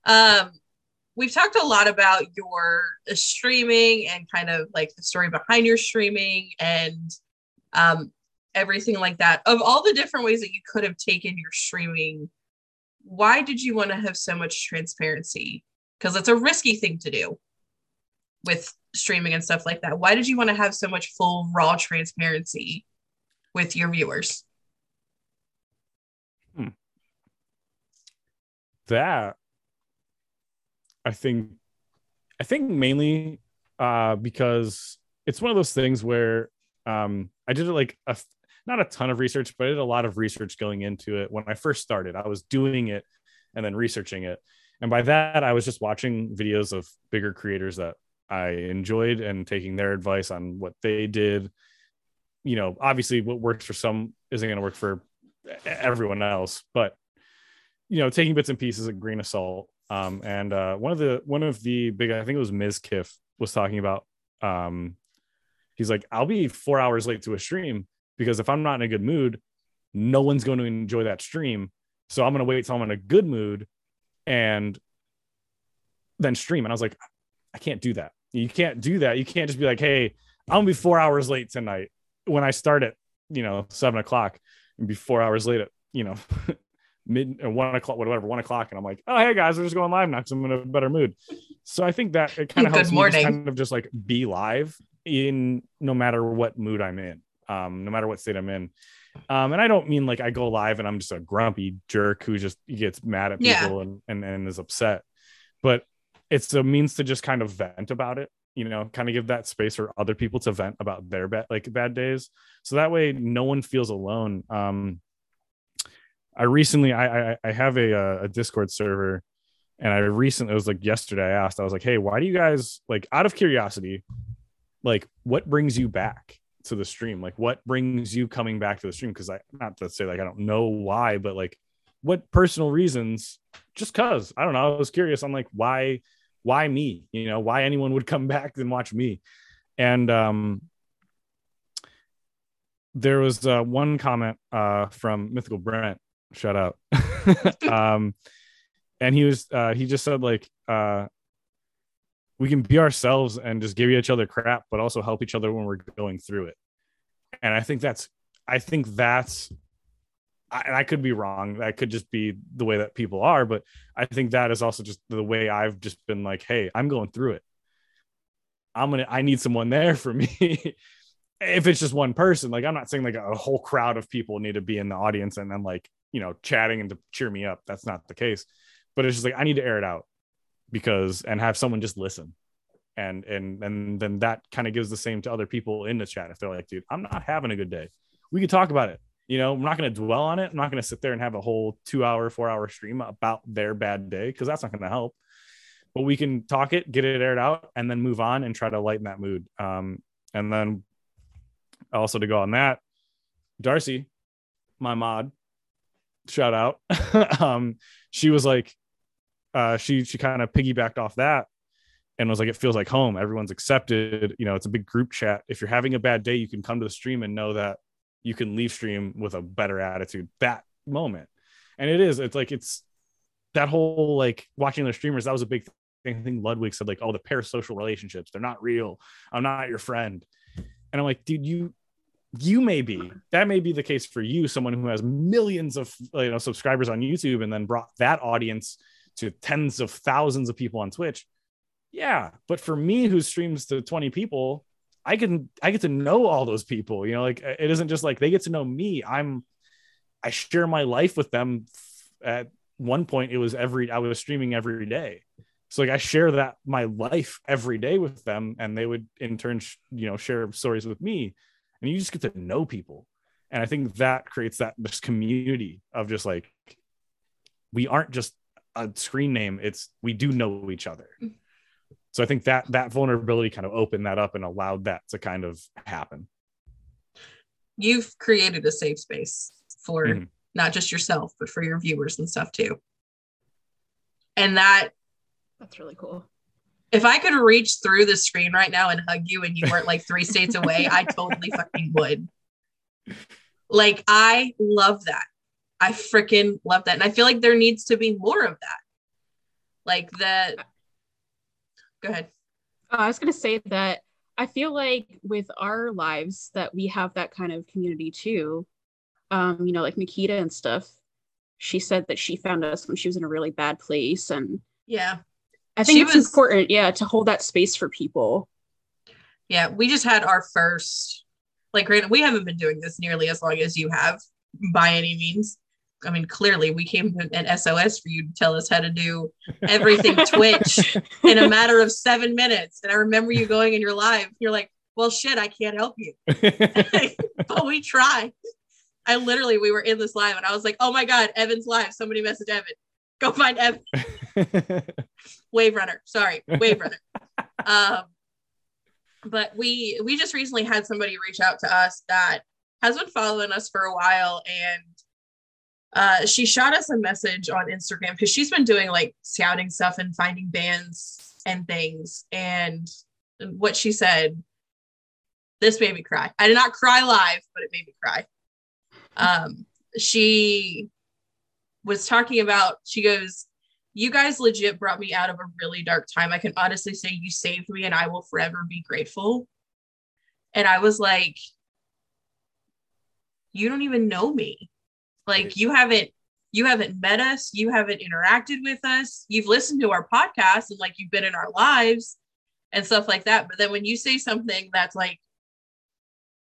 um, we've talked a lot about your uh, streaming and kind of like the story behind your streaming and um, everything like that. Of all the different ways that you could have taken your streaming, why did you want to have so much transparency? Because it's a risky thing to do with streaming and stuff like that. Why did you want to have so much full raw transparency with your viewers? that I think I think mainly uh because it's one of those things where um I did like a not a ton of research, but I did a lot of research going into it when I first started. I was doing it and then researching it. And by that, I was just watching videos of bigger creators that I enjoyed and taking their advice on what they did. You know, obviously, what works for some isn't going to work for everyone else, but you know, taking bits and pieces a grain of salt. Um, and uh, one of the one of the big, I think it was Mizkif was talking about. Um, he's like, I'll be four hours late to a stream because if I'm not in a good mood, no one's going to enjoy that stream. So I'm going to wait till I'm in a good mood and then stream. And I was like, I can't do that. You can't do that. You can't just be like, hey, I'm gonna be four hours late tonight when I start at, you know, seven o'clock and be four hours late at, you know, mid or one o'clock, whatever, one o'clock. And I'm like, oh, hey guys, we're just going live now because I'm in a better mood. So I think that it kind of helps me just kind of just like be live in no matter what mood I'm in, um, no matter what state I'm in. Um, and I don't mean like I go live and I'm just a grumpy jerk who just gets mad at Yeah. people and, and, and is upset. But it's a means to just kind of vent about it, you know, kind of give that space for other people to vent about their bad like bad days. So that way no one feels alone. Um I recently I I, I have a uh, a Discord server and I recently it was like yesterday I asked, I was like, hey, why do you guys like out of curiosity, like what brings you back to the stream? Like what brings you coming back to the stream? Cause I not to say like I don't know why, but like what personal reasons just cause I don't know. I was curious. I'm like, why, why me? You know, why anyone would come back and watch me. And um there was uh, one comment uh, from Mythical Brent. Shout out. um, and he was uh, he just said like uh, we can be ourselves and just give each other crap, but also help each other when we're going through it. And I think that's I think that's and I could be wrong. That could just be the way that people are, but I think that is also just the way I've just been like, hey, I'm going through it. I'm gonna I need someone there for me. if it's just one person, like I'm not saying like a whole crowd of people need to be in the audience and then like, you know, chatting and to cheer me up. That's not the case. But it's just like I need to air it out because and have someone just listen. And and and then that kind of gives the same to other people in the chat. If they're like, dude, I'm not having a good day. We could talk about it you know, I'm not going to dwell on it. I'm not going to sit there and have a whole two hour, four hour stream about their bad day because that's not going to help. But we can talk it, get it aired out, and then move on and try to lighten that mood. Um, and then also to go on that, Darcy, my mod, shout out. um, she was like, uh, she she kind of piggybacked off that and was like, it feels like home. Everyone's accepted. You know, it's a big group chat. If you're having a bad day, you can come to the stream and know that you can leave stream with a better attitude that moment. And it is, it's like, it's that whole like watching their streamers. That was a big thing. I think Ludwig said, like, oh, the parasocial relationships, they're not real. I'm not your friend. And I'm like, dude, you, you may be that may be the case for you someone who has millions of you know subscribers on youtube and then brought that audience to tens of thousands of people on twitch yeah but for me who streams to 20 people I can I get to know all those people. You know, like uh, it isn't just like they get to know me. I'm I share my life with them. At one point, it was every I was streaming every day. So like I share that my life every day with them, and they would in turn, you know, share stories with me, and you just get to know people. And I think that creates that this community of just like we aren't just a screen name; it's we do know each other. Mm-hmm so I think that that vulnerability kind of opened that up and allowed that to kind of happen. You've created a safe space for mm-hmm. not just yourself, but for your viewers and stuff too. And that that's really cool. If I could reach through the screen right now and hug you and you weren't like three states away, I totally fucking would. Like I love that. I freaking love that. And I feel like there needs to be more of that. Like that go ahead. Uh, I was going to say that I feel like with our lives that we have that kind of community too. Um, you know, like Nikita and stuff. She said that she found us when she was in a really bad place, and yeah, I think she it's was, important, yeah, to hold that space for people. Yeah, we just had our first, like, granted, we haven't been doing this nearly as long as you have by any means, I mean, clearly we came to an SOS for you to tell us how to do everything Twitch in a matter of seven minutes. And I remember you going in your live, you're like, well, shit, I can't help you. but we try. I literally, we were in this live and I was like, oh my God, Evan's live. Somebody message Evan. Go find Evan. Waverunnner. Sorry, Waverunnner. Um, but we we just recently had somebody reach out to us that has been following us for a while and uh, she shot us a message on Instagram because she's been doing like scouting stuff and finding bands and things. And what she said, this made me cry. I did not cry live, but it made me cry. Um, she was talking about, she goes, You guys legit brought me out of a really dark time. I can honestly say you saved me and I will forever be grateful. And I was like, You don't even know me like you haven't you haven't met us, you haven't interacted with us, you've listened to our podcast and like you've been in our lives and stuff like that. But then when you say something that's like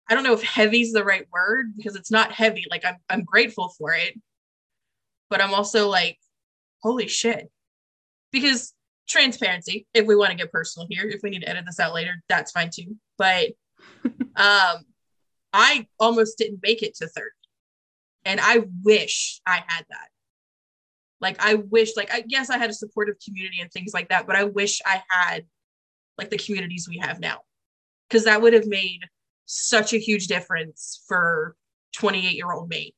I don't know if heavy is the right word because it's not heavy. Like I'm I'm grateful for it. But I'm also like, holy shit. Because transparency, if we want to get personal here, if we need to edit this out later, that's fine too. But um I almost didn't make it to 30. And I wish I had that. Like I wish, like I yes, I had a supportive community and things like that, but I wish I had like the communities we have now. Cause that would have made such a huge difference for 28 year old me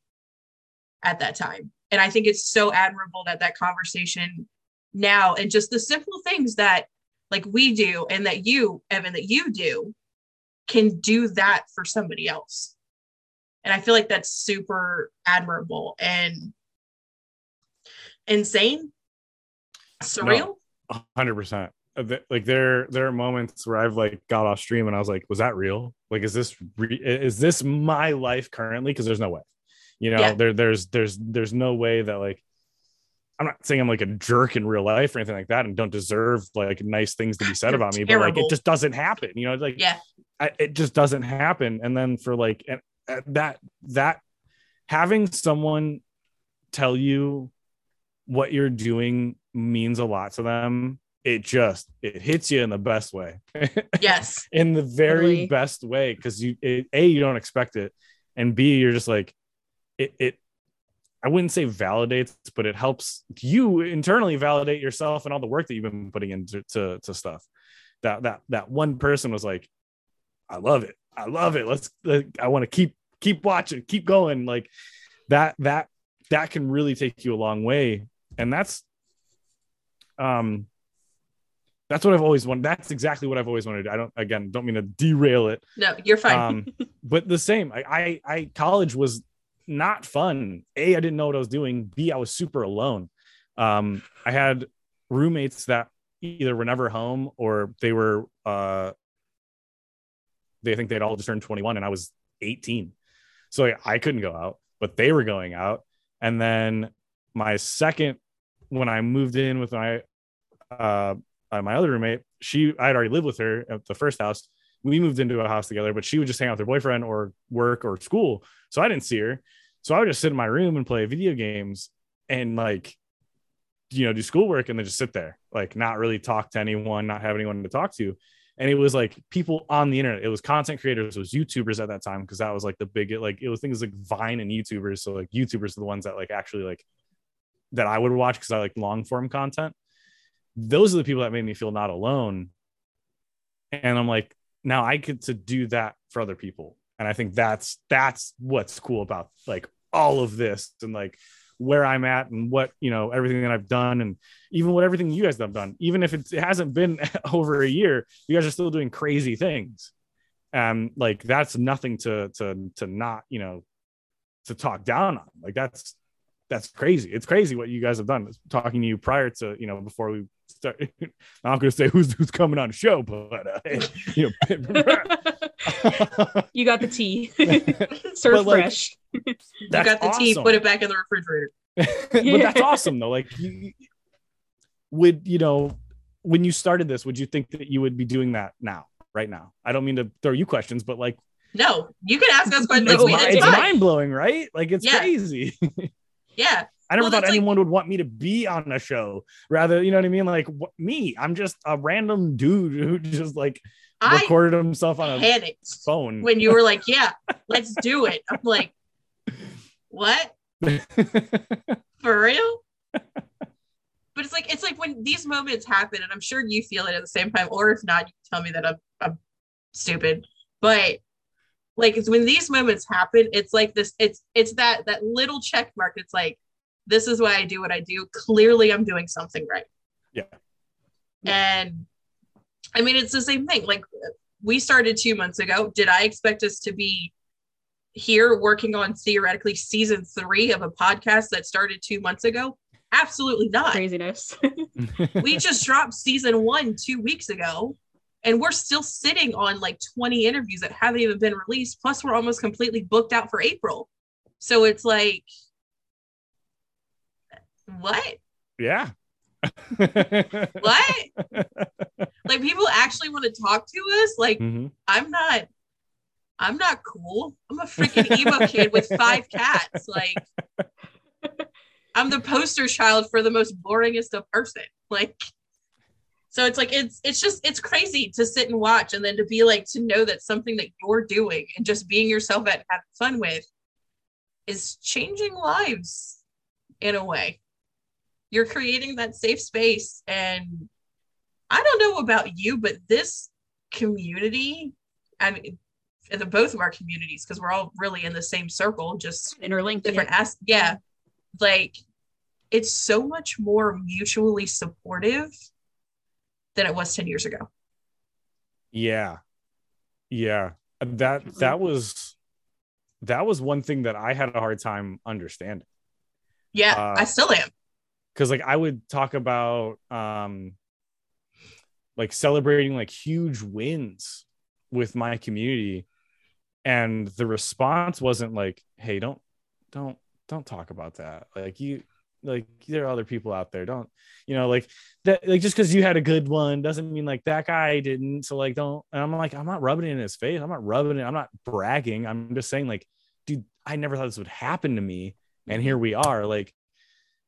at that time. And I think it's so admirable that that conversation now and just the simple things that like we do and that you, Evan, that you do can do that for somebody else And I feel like that's super admirable and insane, surreal. hundred percent. Uh, like there, there are moments where I've like got off stream and I was like, "Was that real? Like, is this re- is this my life currently?" Because there's no way, you know. Yeah. There, there's, there's, there's no way that like I'm not saying I'm like a jerk in real life or anything like that, and don't deserve like nice things to be said about me, but like it just doesn't happen, you know. Like Yeah. I, it just doesn't happen. And then for like and Uh, that that having someone tell you what you're doing means a lot to them. It just it hits you in the best way, Yes. in the very Totally. best way, because you it, a you don't expect it, and b you're just like it it. I wouldn't say validates, but it helps you internally validate yourself and all the work that you've been putting into to, to stuff. That that that one person was like, I love it. I love it. Let's. Like, I want to keep keep watching, keep going. Like that that that can really take you a long way, and that's um that's what I've always wanted. That's exactly what I've always wanted. I don't again don't mean to derail it, No, you're fine. um, but the same. I, I I college was not fun. A I didn't know what I was doing. B I was super alone. Um, I had roommates that either were never home or they were uh they think they'd all just turned 21 and I was 18. So I couldn't go out, but they were going out. And then my second when I moved in with my uh, uh my other roommate, she I had already lived with her at the first house. We moved into a house together, but she would just hang out with her boyfriend or work or school. So I didn't see her. So I would just sit in my room and play video games and like you know do schoolwork and then just sit there like not really talk to anyone not have anyone to talk to and it was like people on the internet it was content creators it was youtubers at that time because that was like the big like it was things like vine and youtubers so like youtubers are the ones that like actually like that i would watch because i like long form content. Those are the people that made me feel not alone. And i'm like now i get to do that for other people. And i think that's that's what's cool about like all of this and like where I'm at and what you know everything that I've done and even what everything you guys have done. Even if it hasn't been over a year you guys are still doing crazy things. And like that's nothing to to to not you know to talk down on. Like that's that's crazy. It's crazy what you guys have done. Talking to you prior to you know before we start I'm not going to say who's who's coming on the show but uh, you know you got the tea. Serve like, fresh. you got the tea, put it back in the refrigerator. but that's awesome though. Like, you, would you know when you started this? Would you think that you would be doing that now, right now? I don't mean to throw you questions, but like, No, you can ask us questions. it's, No, we- mi- it's it's mind blowing, right? Like, it's Yeah. crazy. Yeah, I never Well, thought that's like- anyone would want me to be on a show. Rather, you know what I mean? Like wh- me, I'm just a random dude who just like I recorded himself on a phone. when you were like, "Yeah, let's do it." I'm like, "What for real?" But it's like it's like when these moments happen, and I'm sure you feel it at the same time, or if not, you tell me that I'm I'm stupid. But like it's when these moments happen, it's like this. It's it's that that little check mark. It's like this is why I do what I do. Clearly, I'm doing something right. Yeah. And I mean, it's the same thing. Like we started two months ago. Did I expect us to be here working on theoretically season three of a podcast that started two months ago? Absolutely not. Craziness. We just dropped season one two weeks ago, and we're still sitting on like 20 interviews that haven't even been released. Plus, we're almost completely booked out for April. So it's like, what? yeah. What? like people actually want to talk to us? Like, Mhm. I'm not I'm not cool. I'm a freaking emo kid with five cats. Like I'm the poster child for the most boringest of person. Like so it's like it's it's just it's crazy to sit and watch and then to be like to know that something that you're doing and just being yourself at and having fun with is changing lives in a way. You're creating that safe space and I don't know about you, but this community, I mean, the both of our communities, because we're all really in the same circle, just Interlinked. different yeah. as yeah, like it's so much more mutually supportive than it was 10 years ago. Yeah. Yeah. That that was that was one thing that I had a hard time understanding. Yeah, Uh, I still am. because like I would talk about um like celebrating like huge wins with my community. And the response wasn't like hey don't don't don't talk about that. Like you like there are other people out there. Don't you know like that like just because you had a good one doesn't mean like that guy didn't. So like don't and i'm like i'm not rubbing it in his face. I'm not rubbing it. I'm not bragging. I'm just saying like dude i never thought this would happen to me. And here we are. Like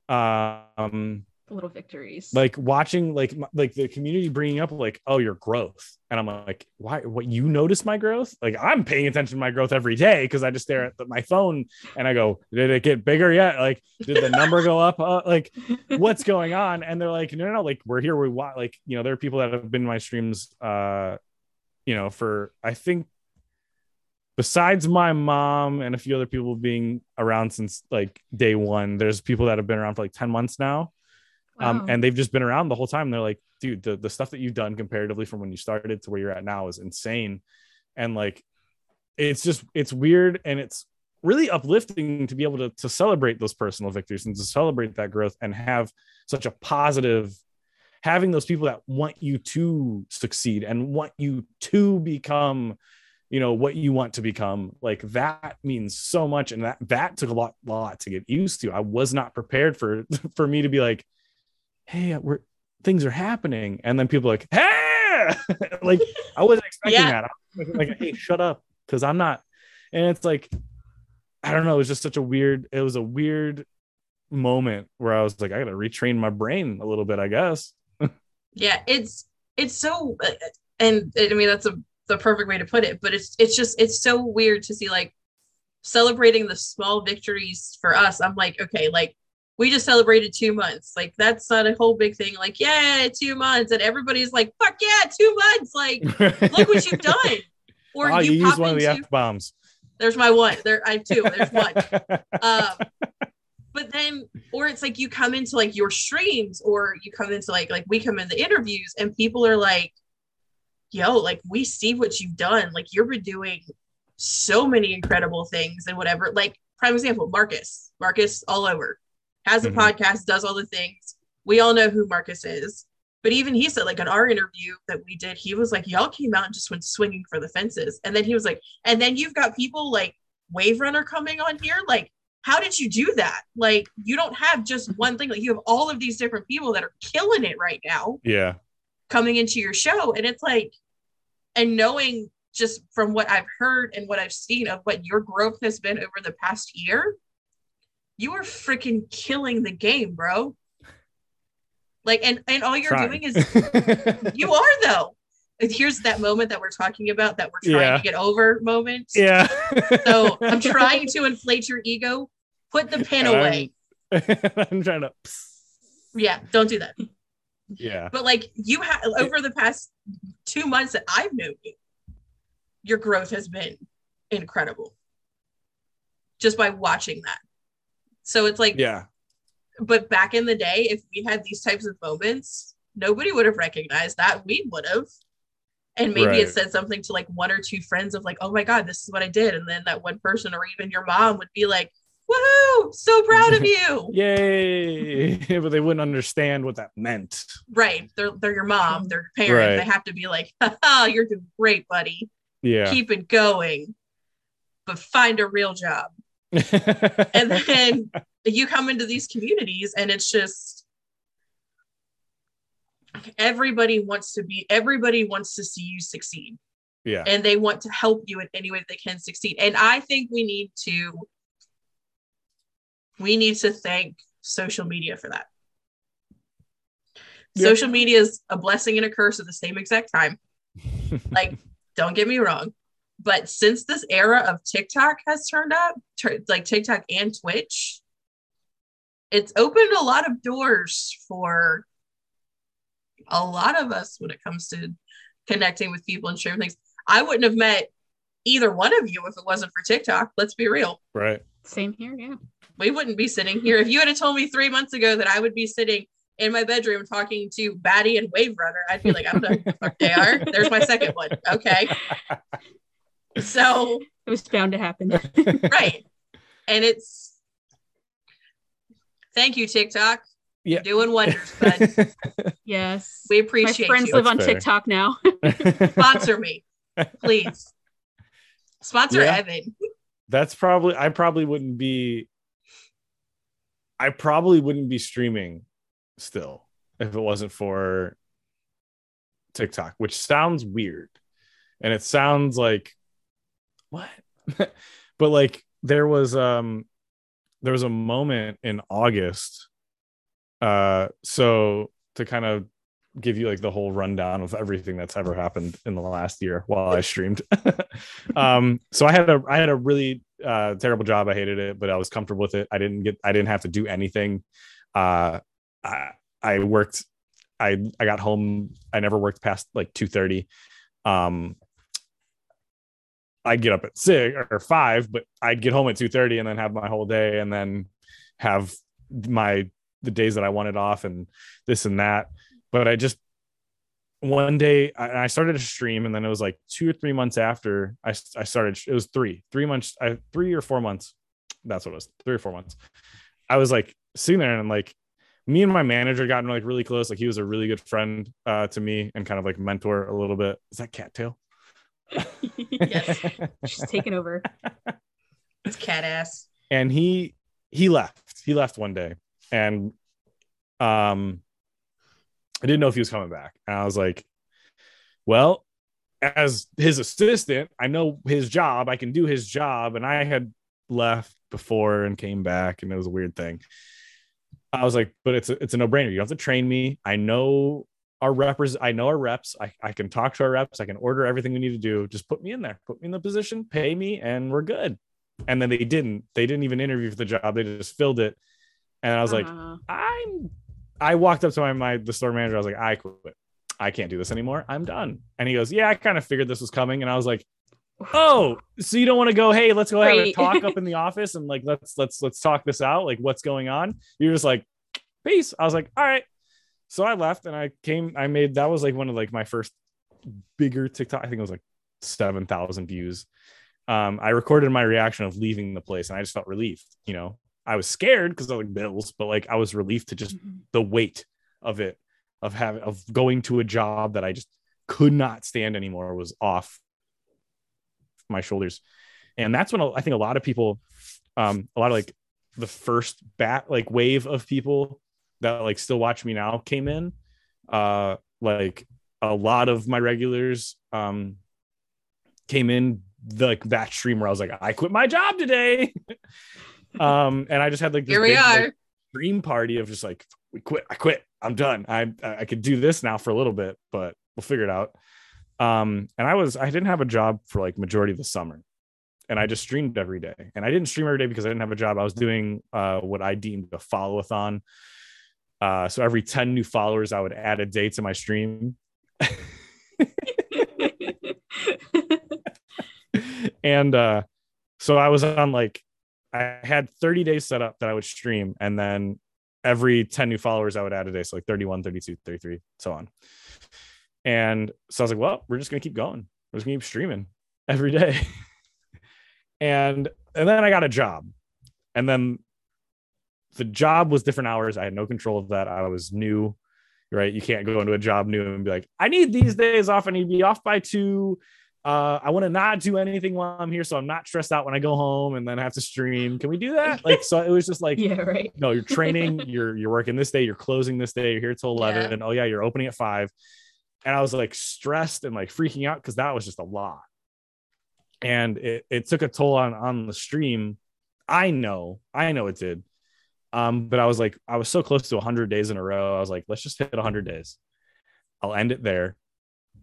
um little victories. like watching like like the community bringing up like oh your growth. And i'm like why what you notice my growth? Like i'm paying attention to my growth every day because i just stare at the, my phone and i go did it get bigger yet? Like did the number go up? Uh, like what's going on? And they're like no no no. Like we're here. We want like you know there are people that have been my streams uh you know for i think besides my mom and a few other people being around since like day one there's people that have been around for like 10 months now um, Wow. and they've just been around the whole time. They're like, dude, the, the stuff that you've done comparatively from when you started to where you're at now is insane. And like, it's just, it's weird and it's really uplifting to be able to, to celebrate those personal victories and to celebrate that growth and have such a positive, having those people that want you to succeed and want you to become you know what you want to become like that means so much and that that took a lot lot to get used to i was not prepared for for me to be like hey we're things are happening. And then people are like hey! Like i wasn't expecting Yeah. that. Like hey shut up because i'm not. And it's like i don't know it was just such a weird it was a weird moment where i was like i gotta retrain my brain a little bit i guess. Yeah it's it's so uh, and i mean that's a the perfect way to put it but it's it's just it's so weird to see like celebrating the small victories for us. I'm like okay like we just celebrated two months. Like that's not a whole big thing. Like yeah two months. And everybody's like fuck yeah two months. Like look what you've done. Or oh, you, you, pop used one of the f-bombs. There's my one. There i have two. There's one. Um but then or it's like you come into like your streams or you come into like like we come in the interviews and people are like yo like we see what you've done. Like you've been doing so many incredible things and whatever. Like prime example marcus. Marcus all over has a Mhm. podcast does all the things. We all know who marcus is. But even he said like in our interview that we did he was like y'all came out and just went swinging for the fences. And then he was like and then you've got people like Waverunnner coming on here? Like how did you do that? Like you don't have just one thing. Like you have all of these different people that are killing it right now yeah. coming into your show. And it's like and knowing just from what i've heard and what i've seen of what your growth has been over the past year you are freaking killing the game bro. Like and and all you're Trying. doing is you are though. Here's that moment that we're talking about that we're trying Yeah. to get over moment. Yeah. So i'm trying to inflate your ego. Put the pen And I'm- away. I'm trying to yeah don't do that. Yeah. But like you have over the past two months that I've known you, your growth has been incredible. Just by watching that. So it's like, yeah but back in the day, if we had these types of moments, nobody would have recognized that. We would have. And maybe it said something to like one or two friends of like, oh my God, this is what I did. And then that one person or even your mom would be like, woohoo, so proud of you. yay but they wouldn't understand what that meant right. They're, they're your mom, they're your parent. Right. They have to be like, haha, you're doing great, buddy. yeah keep it going, but find a real job. And then you come into these communities and it's just everybody wants to be everybody wants to see you succeed yeah and they want to help you in any way they can succeed. And I think we need to we need to thank social media for that. Yeah. Social media is a blessing and a curse at the same exact time. like don't get me wrong but since this era of tiktok has turned up tur- like tiktok and twitch it's opened a lot of doors for a lot of us when it comes to connecting with people and sharing things i wouldn't have met either one of you if it wasn't for tiktok let's be real right Same here, yeah. we wouldn't be sitting here if you had told me three months ago that i would be sitting in my bedroom talking to Batty and Waverunnner, I'd be like, I don't know who the fuck they are. There's my second one. Okay. So It was bound to happen. right. And it's thank you, TikTok. Yeah. Doing wonders, bud. yes. We appreciate My friends you. live on That's fair. TikTok now. Sponsor me, please. Sponsor Yeah. Evan. That's probably I probably wouldn't be I probably wouldn't be streaming still if it wasn't for TikTok, which sounds weird. And it sounds like what? but like there was um there was a moment in August uh so to kind of give you like the whole rundown of everything that's ever happened in the last year while I streamed. um, so I had a I had a really uh, terrible job. I hated it, but I was comfortable with it. I didn't get I didn't have to do anything. Uh, I I worked. I I got home. I never worked past like two thirty. Um, I'd get up at six or five, but I'd get home at two thirty and then have my whole day, and then have my the days that I wanted off and this and that. But I just one day I, I started to stream, and then it was like two or three months after I, I started. It was three, three months, I, three or four months. That's what it was, three or four months. I was like sitting there, and like me and my manager gotten like really close. Like he was a really good friend uh, to me, and kind of like mentor a little bit. Is that cattail? Yes. She's taken over. It's cat ass. and he he left. He left one day. And um i didn't know if he was coming back. And i was like well as his assistant i know his job. I can do his job. And i had left before and came back and it was a weird thing. I was like but it's a, it's a no-brainer. You don't have to train me. I know our reps i know our reps I, I can talk to our reps i can order everything we need to do just put me in there put me in the position pay me and we're good. And then they didn't they didn't even interview for the job they just filled it. And i was like Uh, i'm i walked up to my, my the store manager i was like i quit. I can't do this anymore. I'm done. And he goes yeah i kind of figured this was coming. And i was like oh so you don't want to go hey let's go have a talk up in the office and like let's let's let's talk this out like what's going on? You're just like peace. I was like all right so i left and i came i made that was like one of like my first bigger tiktok i think it was like 7000 views um, I recorded my reaction of leaving the place and I just felt relief. You know, I was scared because of like bills, but like I was relieved to just mhm. the weight of it, of having, of going to a job that I just could not stand anymore was off my shoulders. And that's when I think a lot of people, um, a lot of like the first bat, like wave of people that like still watch me now came in. Uh, like a lot of my regulars, um, came in the, like that stream where I was like, I quit my job today. um, and I just had like this Here we big, like, are. dream party of just like, we quit, I quit, I'm done. I I could do this now for a little bit, but we'll figure it out. Um, and I was I didn't have a job for like majority of the summer, and I just streamed every day. And I didn't stream every day because I didn't have a job. I was doing uh what I deemed a follow-a-thon. Uh, so every 10 new followers, I would add a day to my stream. and uh so i was on like i had 30 days set up that i would stream and then every 10 new followers i would add a day. So like 31 32 33 so on. And so i was like well we're just gonna keep going. We're just gonna keep streaming every day. And and then i got a job. And then the job was different hours i had no control of that i was new right you can't go into a job new and be like i need these days off i need to be off by two uh, I want to not do anything while I'm here, so I'm not stressed out when I go home and then have to stream. Can we do that? Like, so it was just like, yeah, right. no, you're training, you're you're working this day, you're closing this day, you're here till eleven, Yeah. and oh yeah, you're opening at five. And I was like stressed and like freaking out because that was just a lot. And it, it took a toll on on the stream. I know, I know it did. Um, but I was like, I was so close to 100 days in a row. I was like, let's just hit 100 days. I'll end it there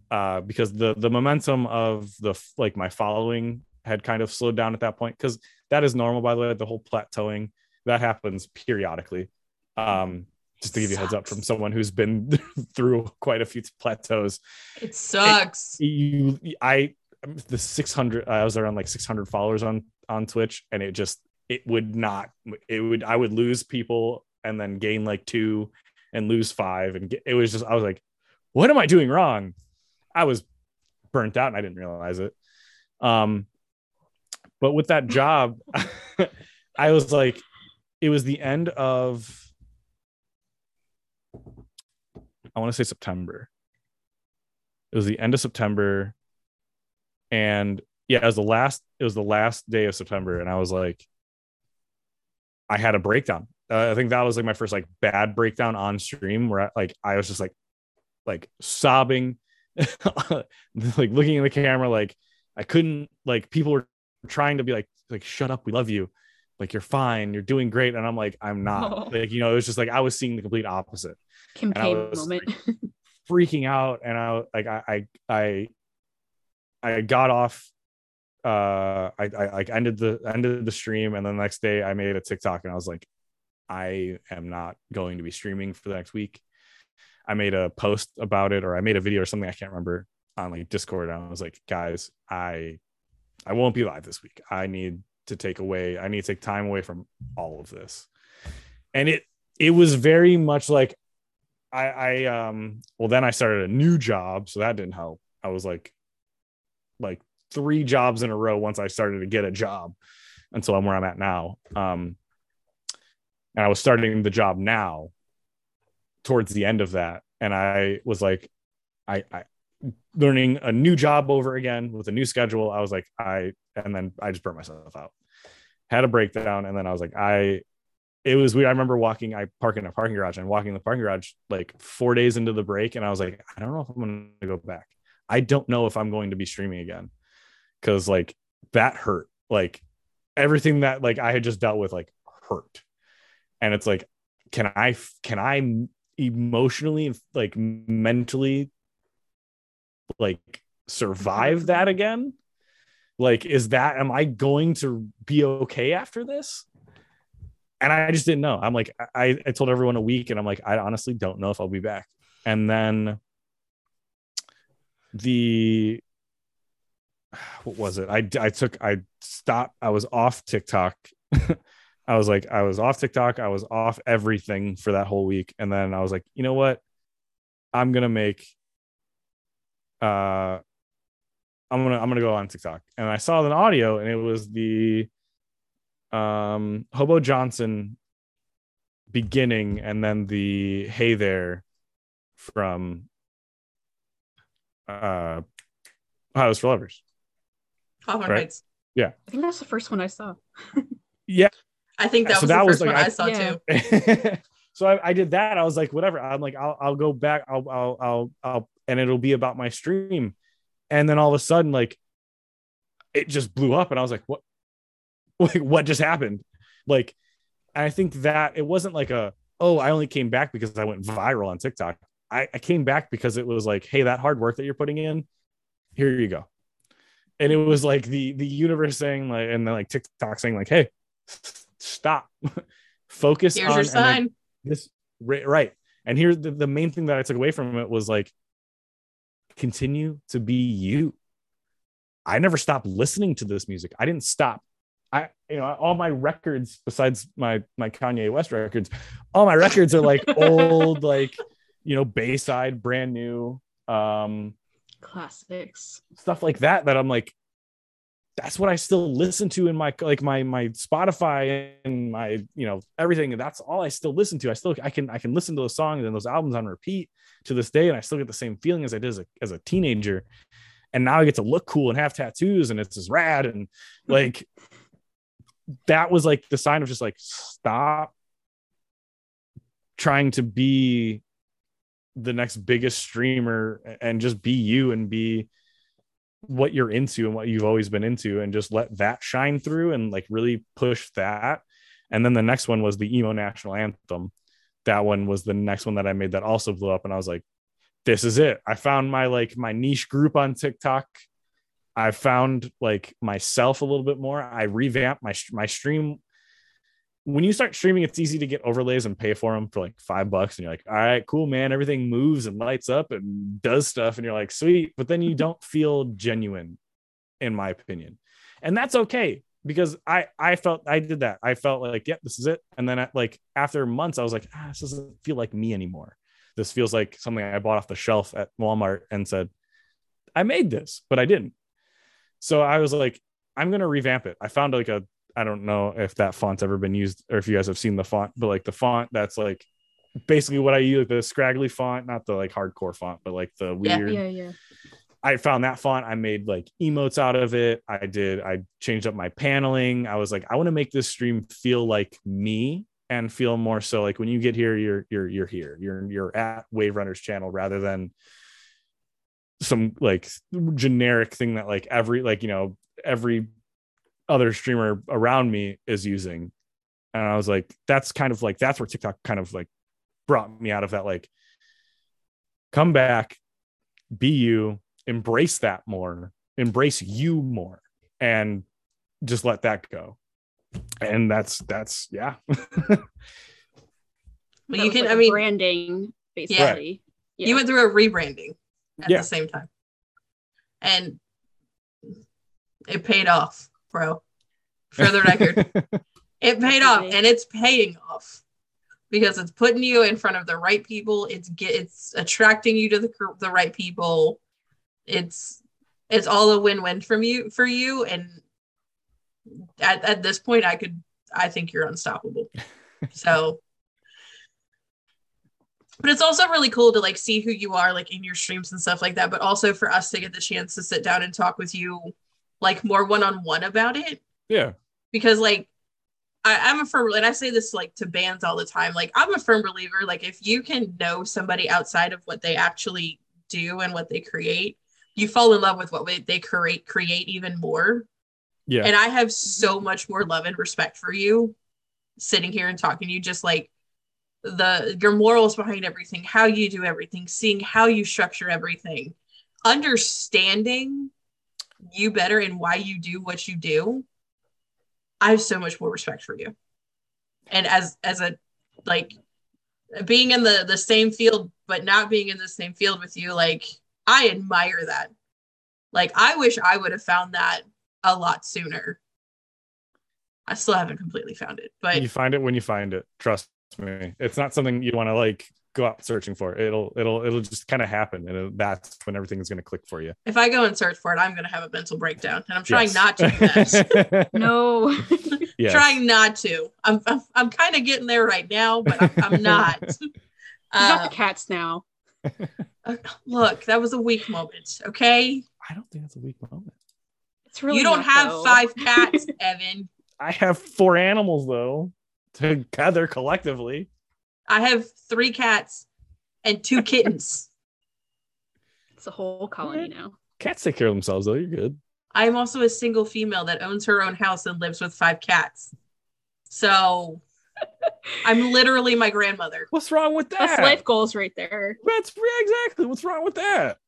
uh, because the the momentum of the like my following had kind of slowed down at that point because that is normal by the way the whole plateauing that happens periodically um just to give you a heads up from someone who's been through quite a few plateaus It sucks. you i the 600 i was around like 600 followers on on twitch and it just it would not it would i would lose people and then gain like two and lose five and get, it was just i was like what am i doing wrong i was burnt out and i didn't realize it Um, but with that job, I was like, it was the end of, I want to say September. It was the end of September, and yeah, it was the last. It was the last day of September, and I was like, I had a breakdown. Uh, I think that was like my first like bad breakdown on stream, where I, like I was just like, like sobbing, like looking in the camera, like I couldn't like people were trying to be like like shut up, we love you, like you're fine, you're doing great, and I'm like I'm not. Oh. Like you know, it was just like I was seeing the complete opposite Kim and I K was, moment. freaking out and I like I I I, I got off uh I, like ended the ended the stream and then the next day I made a TikTok and I was like I am not going to be streaming for the next week. I made a post about it or I made a video or something I can't remember on like Discord and I was like guys I I won't be live this week. I need to take away I need to take time away from all of this. And it it was very much like I, I um well then I started a new job, so that didn't help. I was like like three jobs in a row once I started to get a job until I'm where I'm at now. Um and I was starting the job now towards the end of that. And I was like, I, I learning a new job over again with a new schedule. I was like, I and then I just burnt myself out. Had a breakdown, and then I was like, I it was weird. I remember walking, I park in a parking garage and walking in the parking garage like four days into the break. And I was like, I don't know if I'm going to go back. I don't know if I'm going to be streaming again. Cause like that hurt. Like everything that like I had just dealt with like hurt. And it's like, can I, can I emotionally, like mentally, like survive mm-hmm. that again? Like, is that, am I going to be okay after this? and I just didn't know. I'm like, I, I told everyone a week, and I'm like, I honestly don't know if I'll be back. And then the what was it? I I took I stopped. I was off TikTok. I was like, I was off TikTok. I was off everything for that whole week, and then I was like, you know what? I'm gonna make. Uh, I'm gonna I'm gonna go on TikTok, and I saw an audio, and it was the um hobo johnson beginning and then the hey there from uh Ohio is for lovers Hawthorne Right. Heights. I think that's the first one I saw. yeah I think that So was that the was first like- one I, I- saw Yeah. too. so I, I did that i was like whatever i'm like i'll, I'll go back I'll, I'll i'll i'll and it'll be about my stream and then all of a sudden like it just blew up and i was like what like what just happened like and i think that it wasn't like a oh i only came back because i went viral on tiktok I, I came back because it was like hey that hard work that you're putting in here you go and it was like the the universe saying like and then like tiktok saying like hey stop. Focus Here's on your and, like, this right, right. and here the, the main thing that i took away from it was like continue to be you. I never stopped listening to this music. I didn't stop. I you know all my records besides my my kanye west records all my records are like old like you know bayside brand new. Um Classics. stuff like that that i'm like that's what i still listen to in my like my my spotify and my you know everything. That's all i still listen to. I still i can i can listen to those songs and those albums on repeat to this day and i still get the same feeling as i did as a, as a teenager. And now i get to look cool and have tattoos and it's just rad. And like that was like the sign of just like stop trying to be the next biggest streamer and just be you and be what you're into and what you've always been into and just let that shine through and like really push that. And then the next one was the emo national anthem. That one was the next one that i made that also blew up and i was like this is it. I found my like my niche group on tiktok. I found like myself a little bit more. I revamped my my stream when you start streaming it's easy to get overlays and pay for them for like five bucks and you're like all right cool man everything moves and lights up and does stuff and you're like sweet but then you don't feel genuine in my opinion. And that's okay because i i felt i did that. I felt like yep this is it and then at, like after months i was like ah, this doesn't feel like me anymore. This feels like something i bought off the shelf at walmart and said i made this but i didn't. So I was like, I'm gonna revamp it. I found like a I don't know if that font's ever been used or if you guys have seen the font, but like the font that's like basically what I use, like the scraggly font, not the like hardcore font, but like the Yeah. weird. Yeah, yeah. I found that font. I made like emotes out of it. I did. I changed up my paneling. I was like, I want to make this stream feel like me and feel more so like when you get here, you're you're you're here. You're you're at Waverunnner's channel rather than some like generic thing that like every like you know every other streamer around me is using. And I was like, that's kind of like that's where TikTok kind of like brought me out of that like come back, be you, embrace that more, embrace you more, and just let that go. And that's that's yeah. But you can, like I a mean, branding basically. Yeah. you went through a rebranding at Yeah. the same time. And it paid off, bro. For the record, it paid off and it's paying off because it's putting you in front of the right people. It's get it's attracting you to the cor- the right people. It's it's all a win-win from you for you and at, at this point I could I think you're unstoppable. so but it's also really cool to like see who you are like in your streams and stuff like that but also for us to get the chance to sit down and talk with you like more one-on-one about it yeah. because like I, I'm a firm and I say this like to bands all the time like I'm a firm believer like if you can know somebody outside of what they actually do and what they create you fall in love with what they- they create create even more Yeah. and I have so much more love and respect for you sitting here and talking to you, just like the your morals behind everything, how you do everything, seeing how you structure everything, understanding you better and why you do what you do. I have so much more respect for you. And as as a like being in the the same field but not being in the same field with you, like I admire that. Like I wish I would have found that a lot sooner. I still haven't completely found it, but you find it when you find it. Trust me. It's not something you want to like go out searching for. It'll it'll it'll just kind of happen, and it, that's when everything's going to click for you. if I go and search for it, I'm going to have a mental breakdown, and I'm trying Yes. not to. That. No. Yes. Trying not to. I'm I'm, I'm kind of getting there right now, but I'm, I'm not. you got Uh, the cats now. look, that was a weak moment. Okay, I don't think that's a weak moment. It's really you don't not, have though. five cats, Evan. I have four animals though, together collectively. I have three cats and two kittens. It's a whole colony now. Cats take care of themselves though. You're good. I am also a single female that owns her own house and lives with five cats. So I'm literally my grandmother. What's wrong with that? That's life goals right there. That's yeah, exactly. What's wrong with that?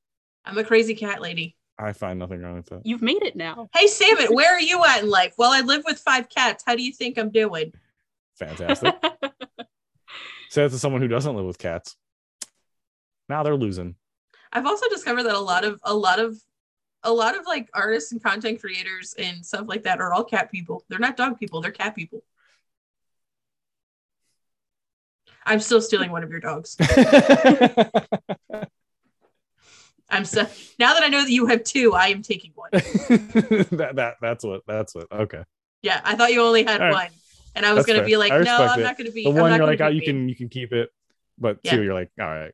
I'm a crazy cat lady. I find nothing wrong with that. You've made it now. Hey, Salmon, where are you at in life? Well, I live with five cats. How do you think I'm doing? Fantastic. Say that to someone who doesn't live with cats. Now they're losing. I've also discovered that a lot of a lot of a lot of like artists and content creators and stuff like that are all cat people. They're not dog people, they're cat people. I'm still stealing one of your dogs. I'm so now that I know that you have two, I am taking one. that that that's what that's what. Okay. Yeah, I thought you only had All right. One. And I was gonna be like, no, I'm it. not gonna be The one you're like, oh, you can you can keep it, but Yeah. two, you're like, all right.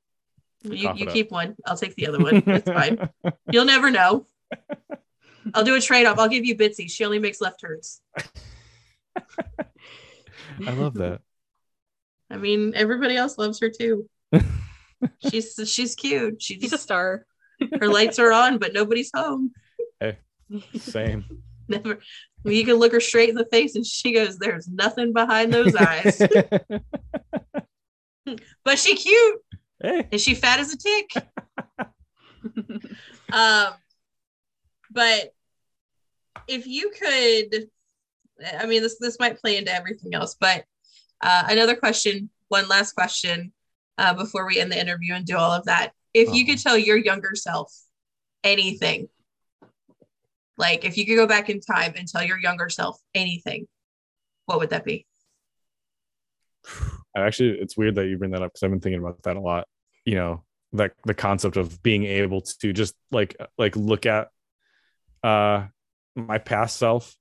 You, you keep one. I'll take the other one. It's fine. You'll never know. I'll do a trade off. I'll give you Bitsy. She only makes left turns. I love that. I mean, everybody else loves her too. she's she's cute. She's, He's a star. her lights are on, but nobody's home. Hey, Same. Never. You can look her straight in the face, and she goes, "There's nothing behind those eyes." but she cute. hey, Is she fat as a tick? Um, but if you could, I mean, this this might play into everything else, but uh, another question, one last question, uh, before we end the interview and do all of that. If you could tell your younger self anything, like if you could go back in time and tell your younger self anything, what would that be? I actually, it's weird that you bring that up because I've been thinking about that a lot. You know, that the concept of being able to just like like look at uh my past self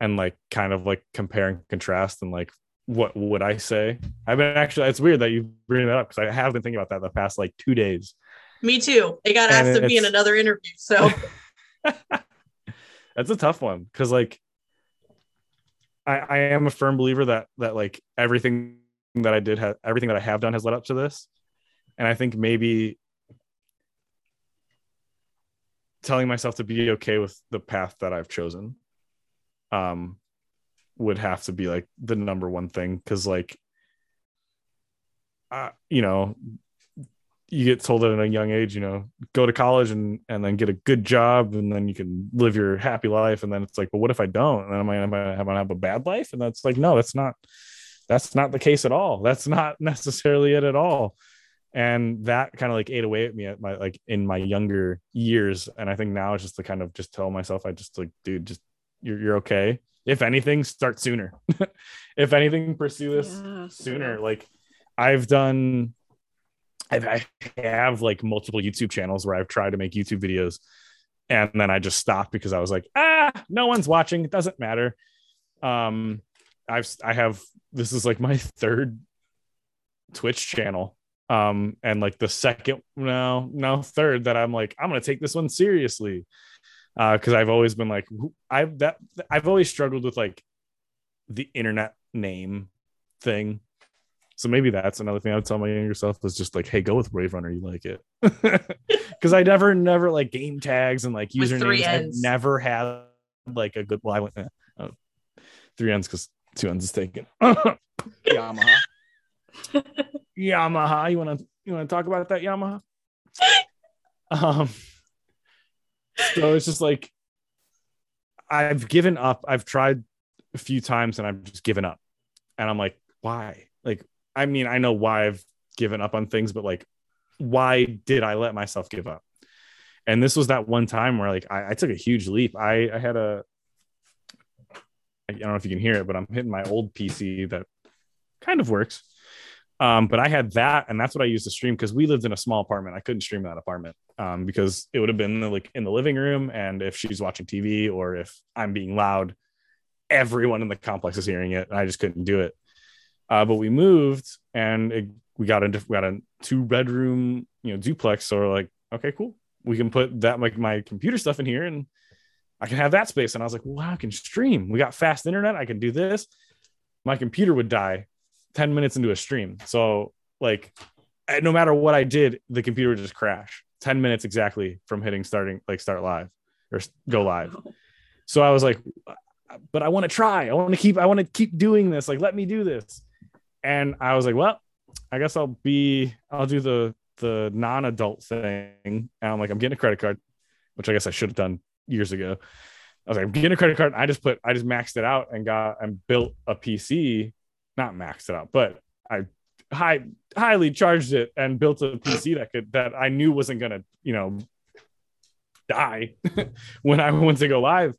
and like kind of like compare and contrast and like what would I say? I've been actually it's weird that you bring that up because I have been thinking about that the past like two days. Me too. It got asked to be in another interview. So that's a tough one because like I, I am a firm believer that that like everything that I did have everything that I have done has led up to this. And I think maybe telling myself to be okay with the path that I've chosen um would have to be like the number one thing because like uh, you know you get told at a young age you know go to college and and then get a good job and then you can live your happy life. And then it's like well what if i don't? And then am i am i, am I have a bad life? And that's like no that's not that's not the case at all. That's not necessarily it at all. And that kind of like ate away at me at my like in my younger years. And i think now it's just to kind of just tell myself i just like dude just you're, you're okay. If anything start sooner. If anything pursue this yeah. sooner. Like i've done I've, I have like multiple youtube channels where i've tried to make youtube videos and then i just stopped because i was like ah no one's watching. It doesn't matter. Um i've i have this is like my third twitch channel um and like the second no no third that i'm like i'm gonna take this one seriously. Uh because i've always been like i've that i've always struggled with like the internet name thing so maybe that's another thing i would tell my younger self is just like hey go with Waverunnner you like it because i never never like game tags and like usernames i never had like a good well i went uh, three ends because two ends is taken yamaha Yamaha. You want to you want to talk about that Yamaha? um. So it's just like I've given up. I've tried a few times and I've just given up. And I'm like, why? I mean, I know why I've given up on things, but like, why did I let myself give up? And this was that one time where like I, I took a huge leap. I, I had a I don't know if you can hear it, but I'm hitting my old PC that kind of works. Um, but I had that, and that's what I used to stream because we lived in a small apartment. I couldn't stream that apartment um, because it would have been like in the living room, and if she's watching TV or if I'm being loud, everyone in the complex is hearing it, and I just couldn't do it. Uh, but we moved, and it, we got a we got a two bedroom you know duplex. So we're like, okay, cool, we can put that like my computer stuff in here, and I can have that space. And I was like, wow, I can stream. We got fast internet. I can do this. My computer would die 10 minutes into a stream. So like eh, no matter what I did, the computer would just crash 10 minutes exactly from hitting starting like start live or go live. So I was like, but I want to try. I want to keep, I want to keep doing this. Like, let me do this. And I was like, well, I guess I'll be, I'll do the, the non-adult thing. And I'm like, I'm getting a credit card, which I guess I should have done years ago. I was like, I'm getting a credit card. I just put, I just maxed it out and got and built a PC not maxed it out, but I high highly charged it and built a PC that could that I knew wasn't gonna, you know, die when I went to go live.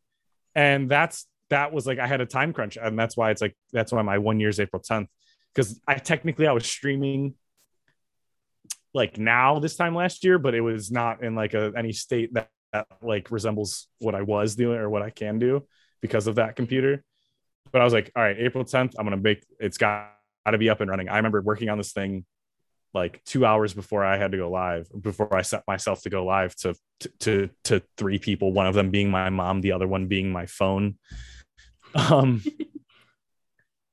And that's that was like I had a time crunch, and that's why it's like that's why my one year is April 10th. Because I technically I was streaming like now this time last year, but it was not in like a any state that, that like resembles what I was doing or what I can do because of that computer. But I was like, all right, April 10th, I'm gonna make it's got to be up and running. I remember working on this thing like two hours before I had to go live, before I set myself to go live to to to three people, one of them being my mom, the other one being my phone. Um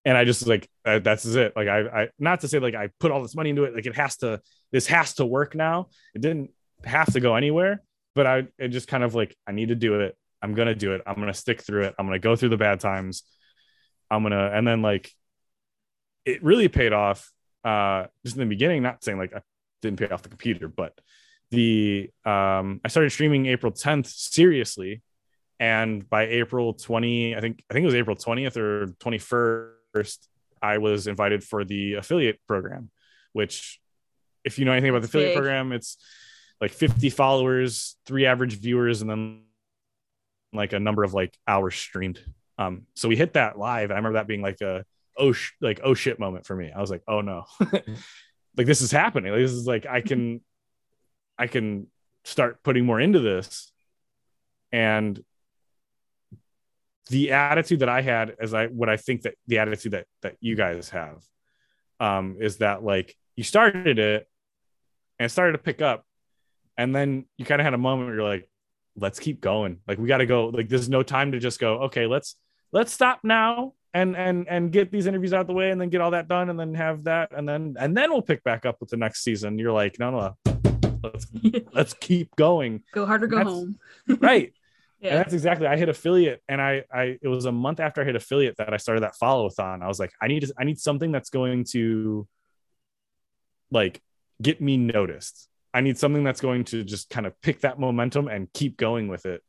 and I just like that's it. Like I I not to say like I put all this money into it, like it has to this has to work now. It didn't have to go anywhere, but I it just kind of like I need to do it. I'm gonna do it. I'm gonna stick through it. I'm gonna go through the bad times. I'm gonna and then like it really paid off uh just in the beginning, not saying like I didn't pay off the computer, but the um I started streaming April 10th seriously. And by April 20, I think I think it was April 20th or 21st, I was invited for the affiliate program, which if you know anything about the affiliate Big. program, it's like 50 followers, three average viewers, and then like a number of like hours streamed. Um, so we hit that live. I remember that being like a oh sh- like oh shit moment for me. I was like, oh no, like this is happening. Like, this is like I can I can start putting more into this. And the attitude that I had as I what I think that the attitude that that you guys have um is that like you started it and it started to pick up. And then you kind of had a moment where you're like let's keep going. Like we got to go. Like there's no time to just go okay let's let's stop now and and and get these interviews out of the way and then get all that done and then have that and then and then we'll pick back up with the next season. You're like no no. Let's let's keep going. Go hard or go That's- home. right and that's exactly i hit affiliate and i i it was a month after i hit affiliate that i started that follow-thon i was like i need i need something that's going to like get me noticed. I need something that's going to just kind of pick that momentum and keep going with it.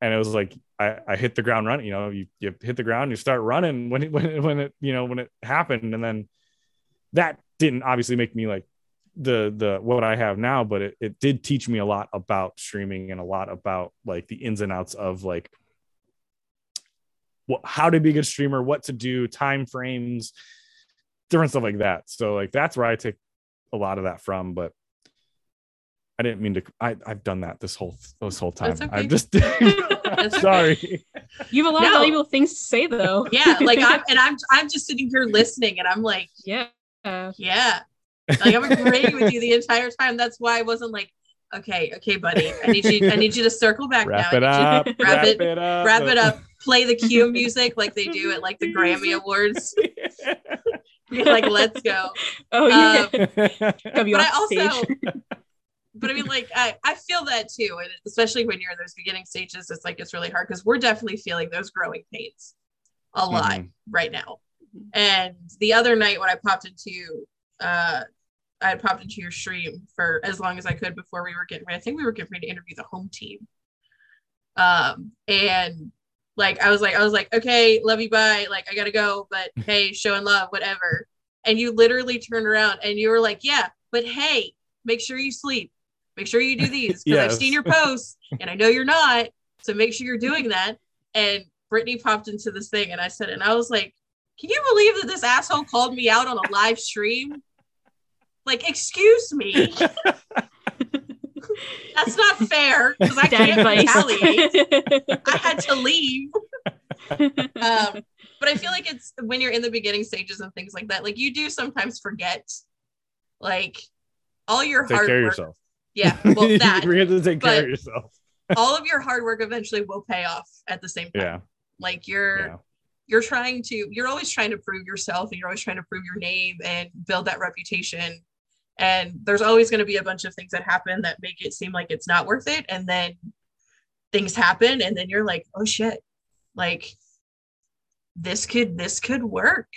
And it was like i i hit the ground running you know you, you hit the ground you start running when it when it, when it you know when it happened. And then that didn't obviously make me like the the what I have now, but it, it did teach me a lot about streaming and a lot about like the ins and outs of like what how to be a good streamer, what to do, time frames, different stuff like that. So like that's where I take a lot of that from, but I didn't mean to I, I've done that this whole this whole time. Okay. I'm just okay. sorry. You have a lot of valuable things to say though. Yeah, like I'm and I'm I'm just sitting here listening and I'm like, yeah. Yeah. Like I'm agreeing with you the entire time. That's why I wasn't like, okay, okay, buddy. I need you I need you to circle back Wrap now. it up. Wrap Wrap it- it up. Wrap it up. Play the cue music like they do at like the Grammy Awards. Be like, let's go. oh yeah. Um, Come but off I stage. also but I mean, like, I, I feel that too. And especially when you're in those beginning stages, it's like it's really hard because we're definitely feeling those growing pains a lot Mhm. right now. And the other night when I popped into uh I had popped into your stream for as long as I could before we were getting ready. I think we were getting ready to interview the home team. Um and like I was like, I was like, okay, love you, bye. Like I gotta go, but hey, show and love, whatever. And you literally turned around and you were like, yeah, but hey, make sure you sleep. Make sure you do these because I've seen your posts and I know you're not. So make sure you're doing that. And Brittany popped into this thing and I said, and I was like, can you believe that this asshole called me out on a live stream? Like, excuse me. That's not fair because I Dad can't advice. retaliate. I had to leave. Um, but I feel like it's when you're in the beginning stages and things like that, like you do sometimes forget, like all your Take hard care work. yourself. Yeah, well, you that forget to take care of yourself. all of your hard work eventually will pay off at the same time. Yeah. Like you're Yeah. you're trying to you're always trying to prove yourself and you're always trying to prove your name and build that reputation. And there's always going to be a bunch of things that happen that make it seem like it's not worth it. And then things happen and then you're like, oh shit, like this could this could work.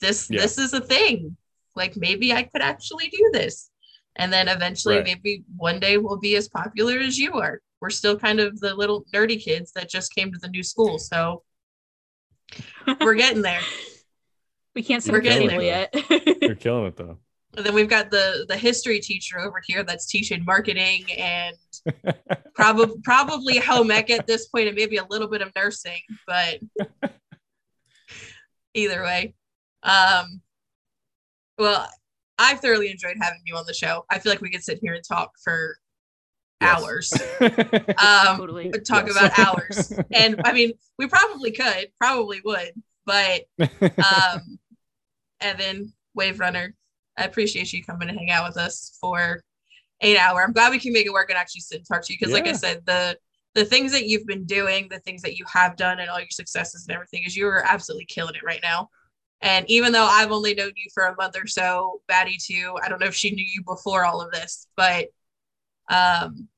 This Yeah. this is a thing. Like maybe I could actually do this. And then eventually Right. maybe one day we'll be as popular as you are. We're still kind of the little nerdy kids that just came to the new school. So we're getting there. we can't say We're we're getting there yet. You're killing it though. And then we've got the the history teacher over here that's teaching marketing and probably probably home ec at this point and maybe a little bit of nursing, but either way. Um well, I've thoroughly enjoyed having you on the show. I feel like we could sit here and talk for Yes. hours. Um totally. talk Yes. about hours. And I mean, we probably could, probably would, but um Evan, Waverunnner, I appreciate you coming to hang out with us for eight hour. I'm glad we can make it work and actually sit and talk to you because, like I said, the the things that you've been doing, the things that you have done, and all your successes and everything is you are absolutely killing it right now. And even though I've only known you for a month or so, Batty too, I don't know if she knew you before all of this, but um,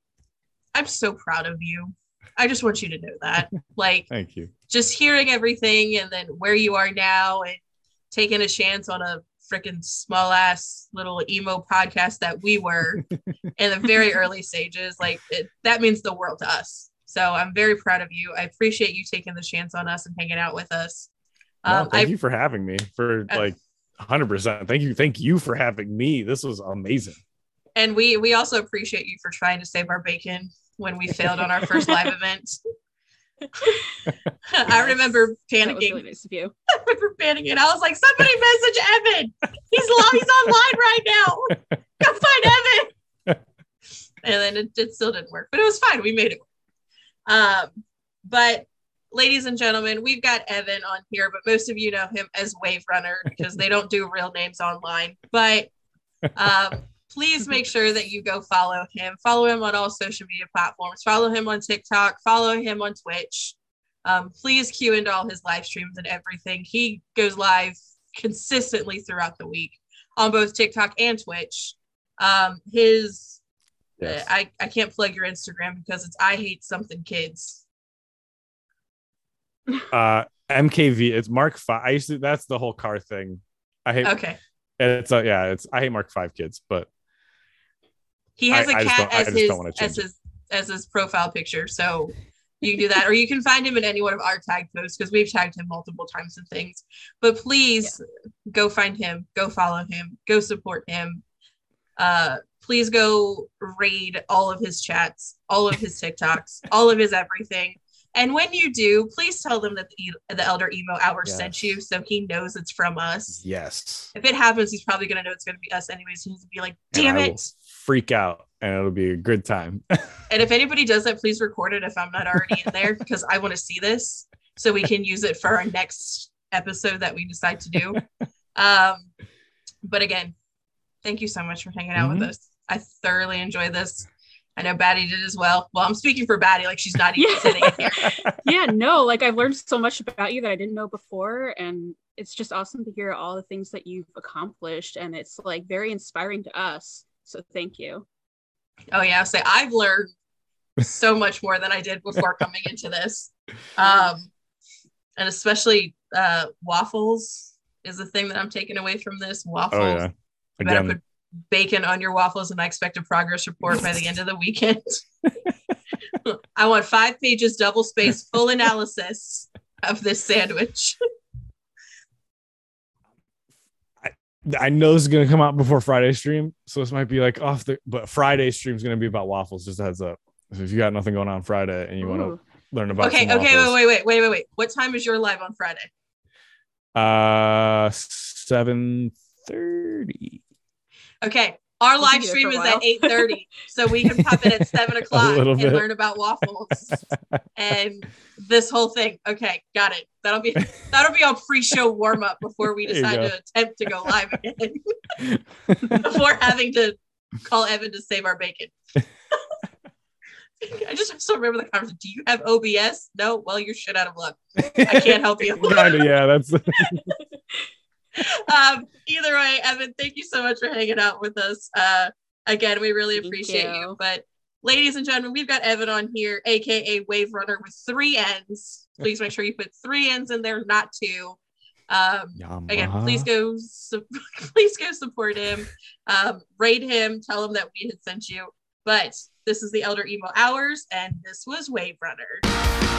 I'm so proud of you. I just want you to know that. Like, Thank you. just hearing everything and then where you are now and taking a chance on a freaking small ass little emo podcast that we were in the very early stages like it, that means the world to us so i'm very proud of you i appreciate you taking the chance on us and hanging out with us No, um, thank I, you for having me for Uh, like 100%. Thank you. Thank you for having me. This was amazing. and we we also appreciate you for trying to save our bacon when we failed on our first live event i remember panicking really nice of you. I remember panicking. I was like, somebody message Evan. He's he's online right now. Go find Evan. And then it, it still didn't work, but it was fine. We made it work. Um, but ladies and gentlemen, we've got Evan on here, but most of you know him as Waverunnner because they don't do real names online. But um, please make sure that you go follow him. Follow him on all social media platforms. Follow him on TikTok. Follow him on Twitch. Um, please cue into all his live streams and everything. He goes live consistently throughout the week on both TikTok and Twitch. Um, his Yes. I, I can't plug your Instagram because it's I hate something kids. Uh, MKV. It's Mark Five. I used to. That's the whole car thing. I hate. Okay. It's uh, yeah. It's I hate Mark Five kids, but He has I- a cat as his as his as his profile picture. So you can do that, or you can find him in any one of our tag posts because we've tagged him multiple times and things. But please go find him, go follow him, go support him. Uh, please go raid all of his chats, all of his TikToks, all of his everything. And when you do, please tell them that the, the Elder Emo Hour sent you, so he knows it's from us. yes. If it happens, he's probably gonna know it's gonna be us anyways. He's gonna be like, "Damn it!" Will freak out, and it'll be a good time. And if anybody does that, please record it if I'm not already in there because I want to see this so we can use it for our next episode that we decide to do. Um, but again, thank you so much for hanging out with Mhm. us. I thoroughly enjoyed this. I know Batty did as well. Well, I'm speaking for Batty, like she's not even Yeah. sitting here. yeah, no, like I've learned so much about you that I didn't know before. And it's just awesome to hear all the things that you've accomplished. And it's like very inspiring to us. So thank you. Oh yeah, say I've learned so much more than I did before coming into this. Um, and especially uh, waffles is the thing that I'm taking away from this. Waffles. oh yeah. You better put bacon on your waffles, and I expect a progress report by the end of the weekend. I want five pages, double space, full analysis of this sandwich. I know this is gonna come out before Friday stream, so this might be like off the. But Friday stream is gonna be about waffles. Just a heads up. So if you got nothing going on Friday and you want to learn about okay, okay, waffles, wait, wait, wait, wait, wait. What time is your live on Friday? Uh, seven thirty. Okay, our We'll live stream is at eight thirty, so we can pop in at seven o'clock and bit. learn about waffles and this whole thing. Okay, got it. That'll be that'll be our pre-show warm up before we decide to attempt to go live again. before having to call Evan to save our bacon. I just also remember the conversation. Do you have OBS? No. Well, you're shit out of luck. I can't help you. Kinda, yeah. That's um, either way, Evan, thank you so much for hanging out with us. Uh, again, we really appreciate you. you. But ladies and gentlemen, we've got Evan on here, aka Waverunnner with three N's. Please make sure you put three N's in there, not two. Um, again please go su- please go support him um rate him tell him that we had sent you but this is the elder emo hours and this was Waverunnner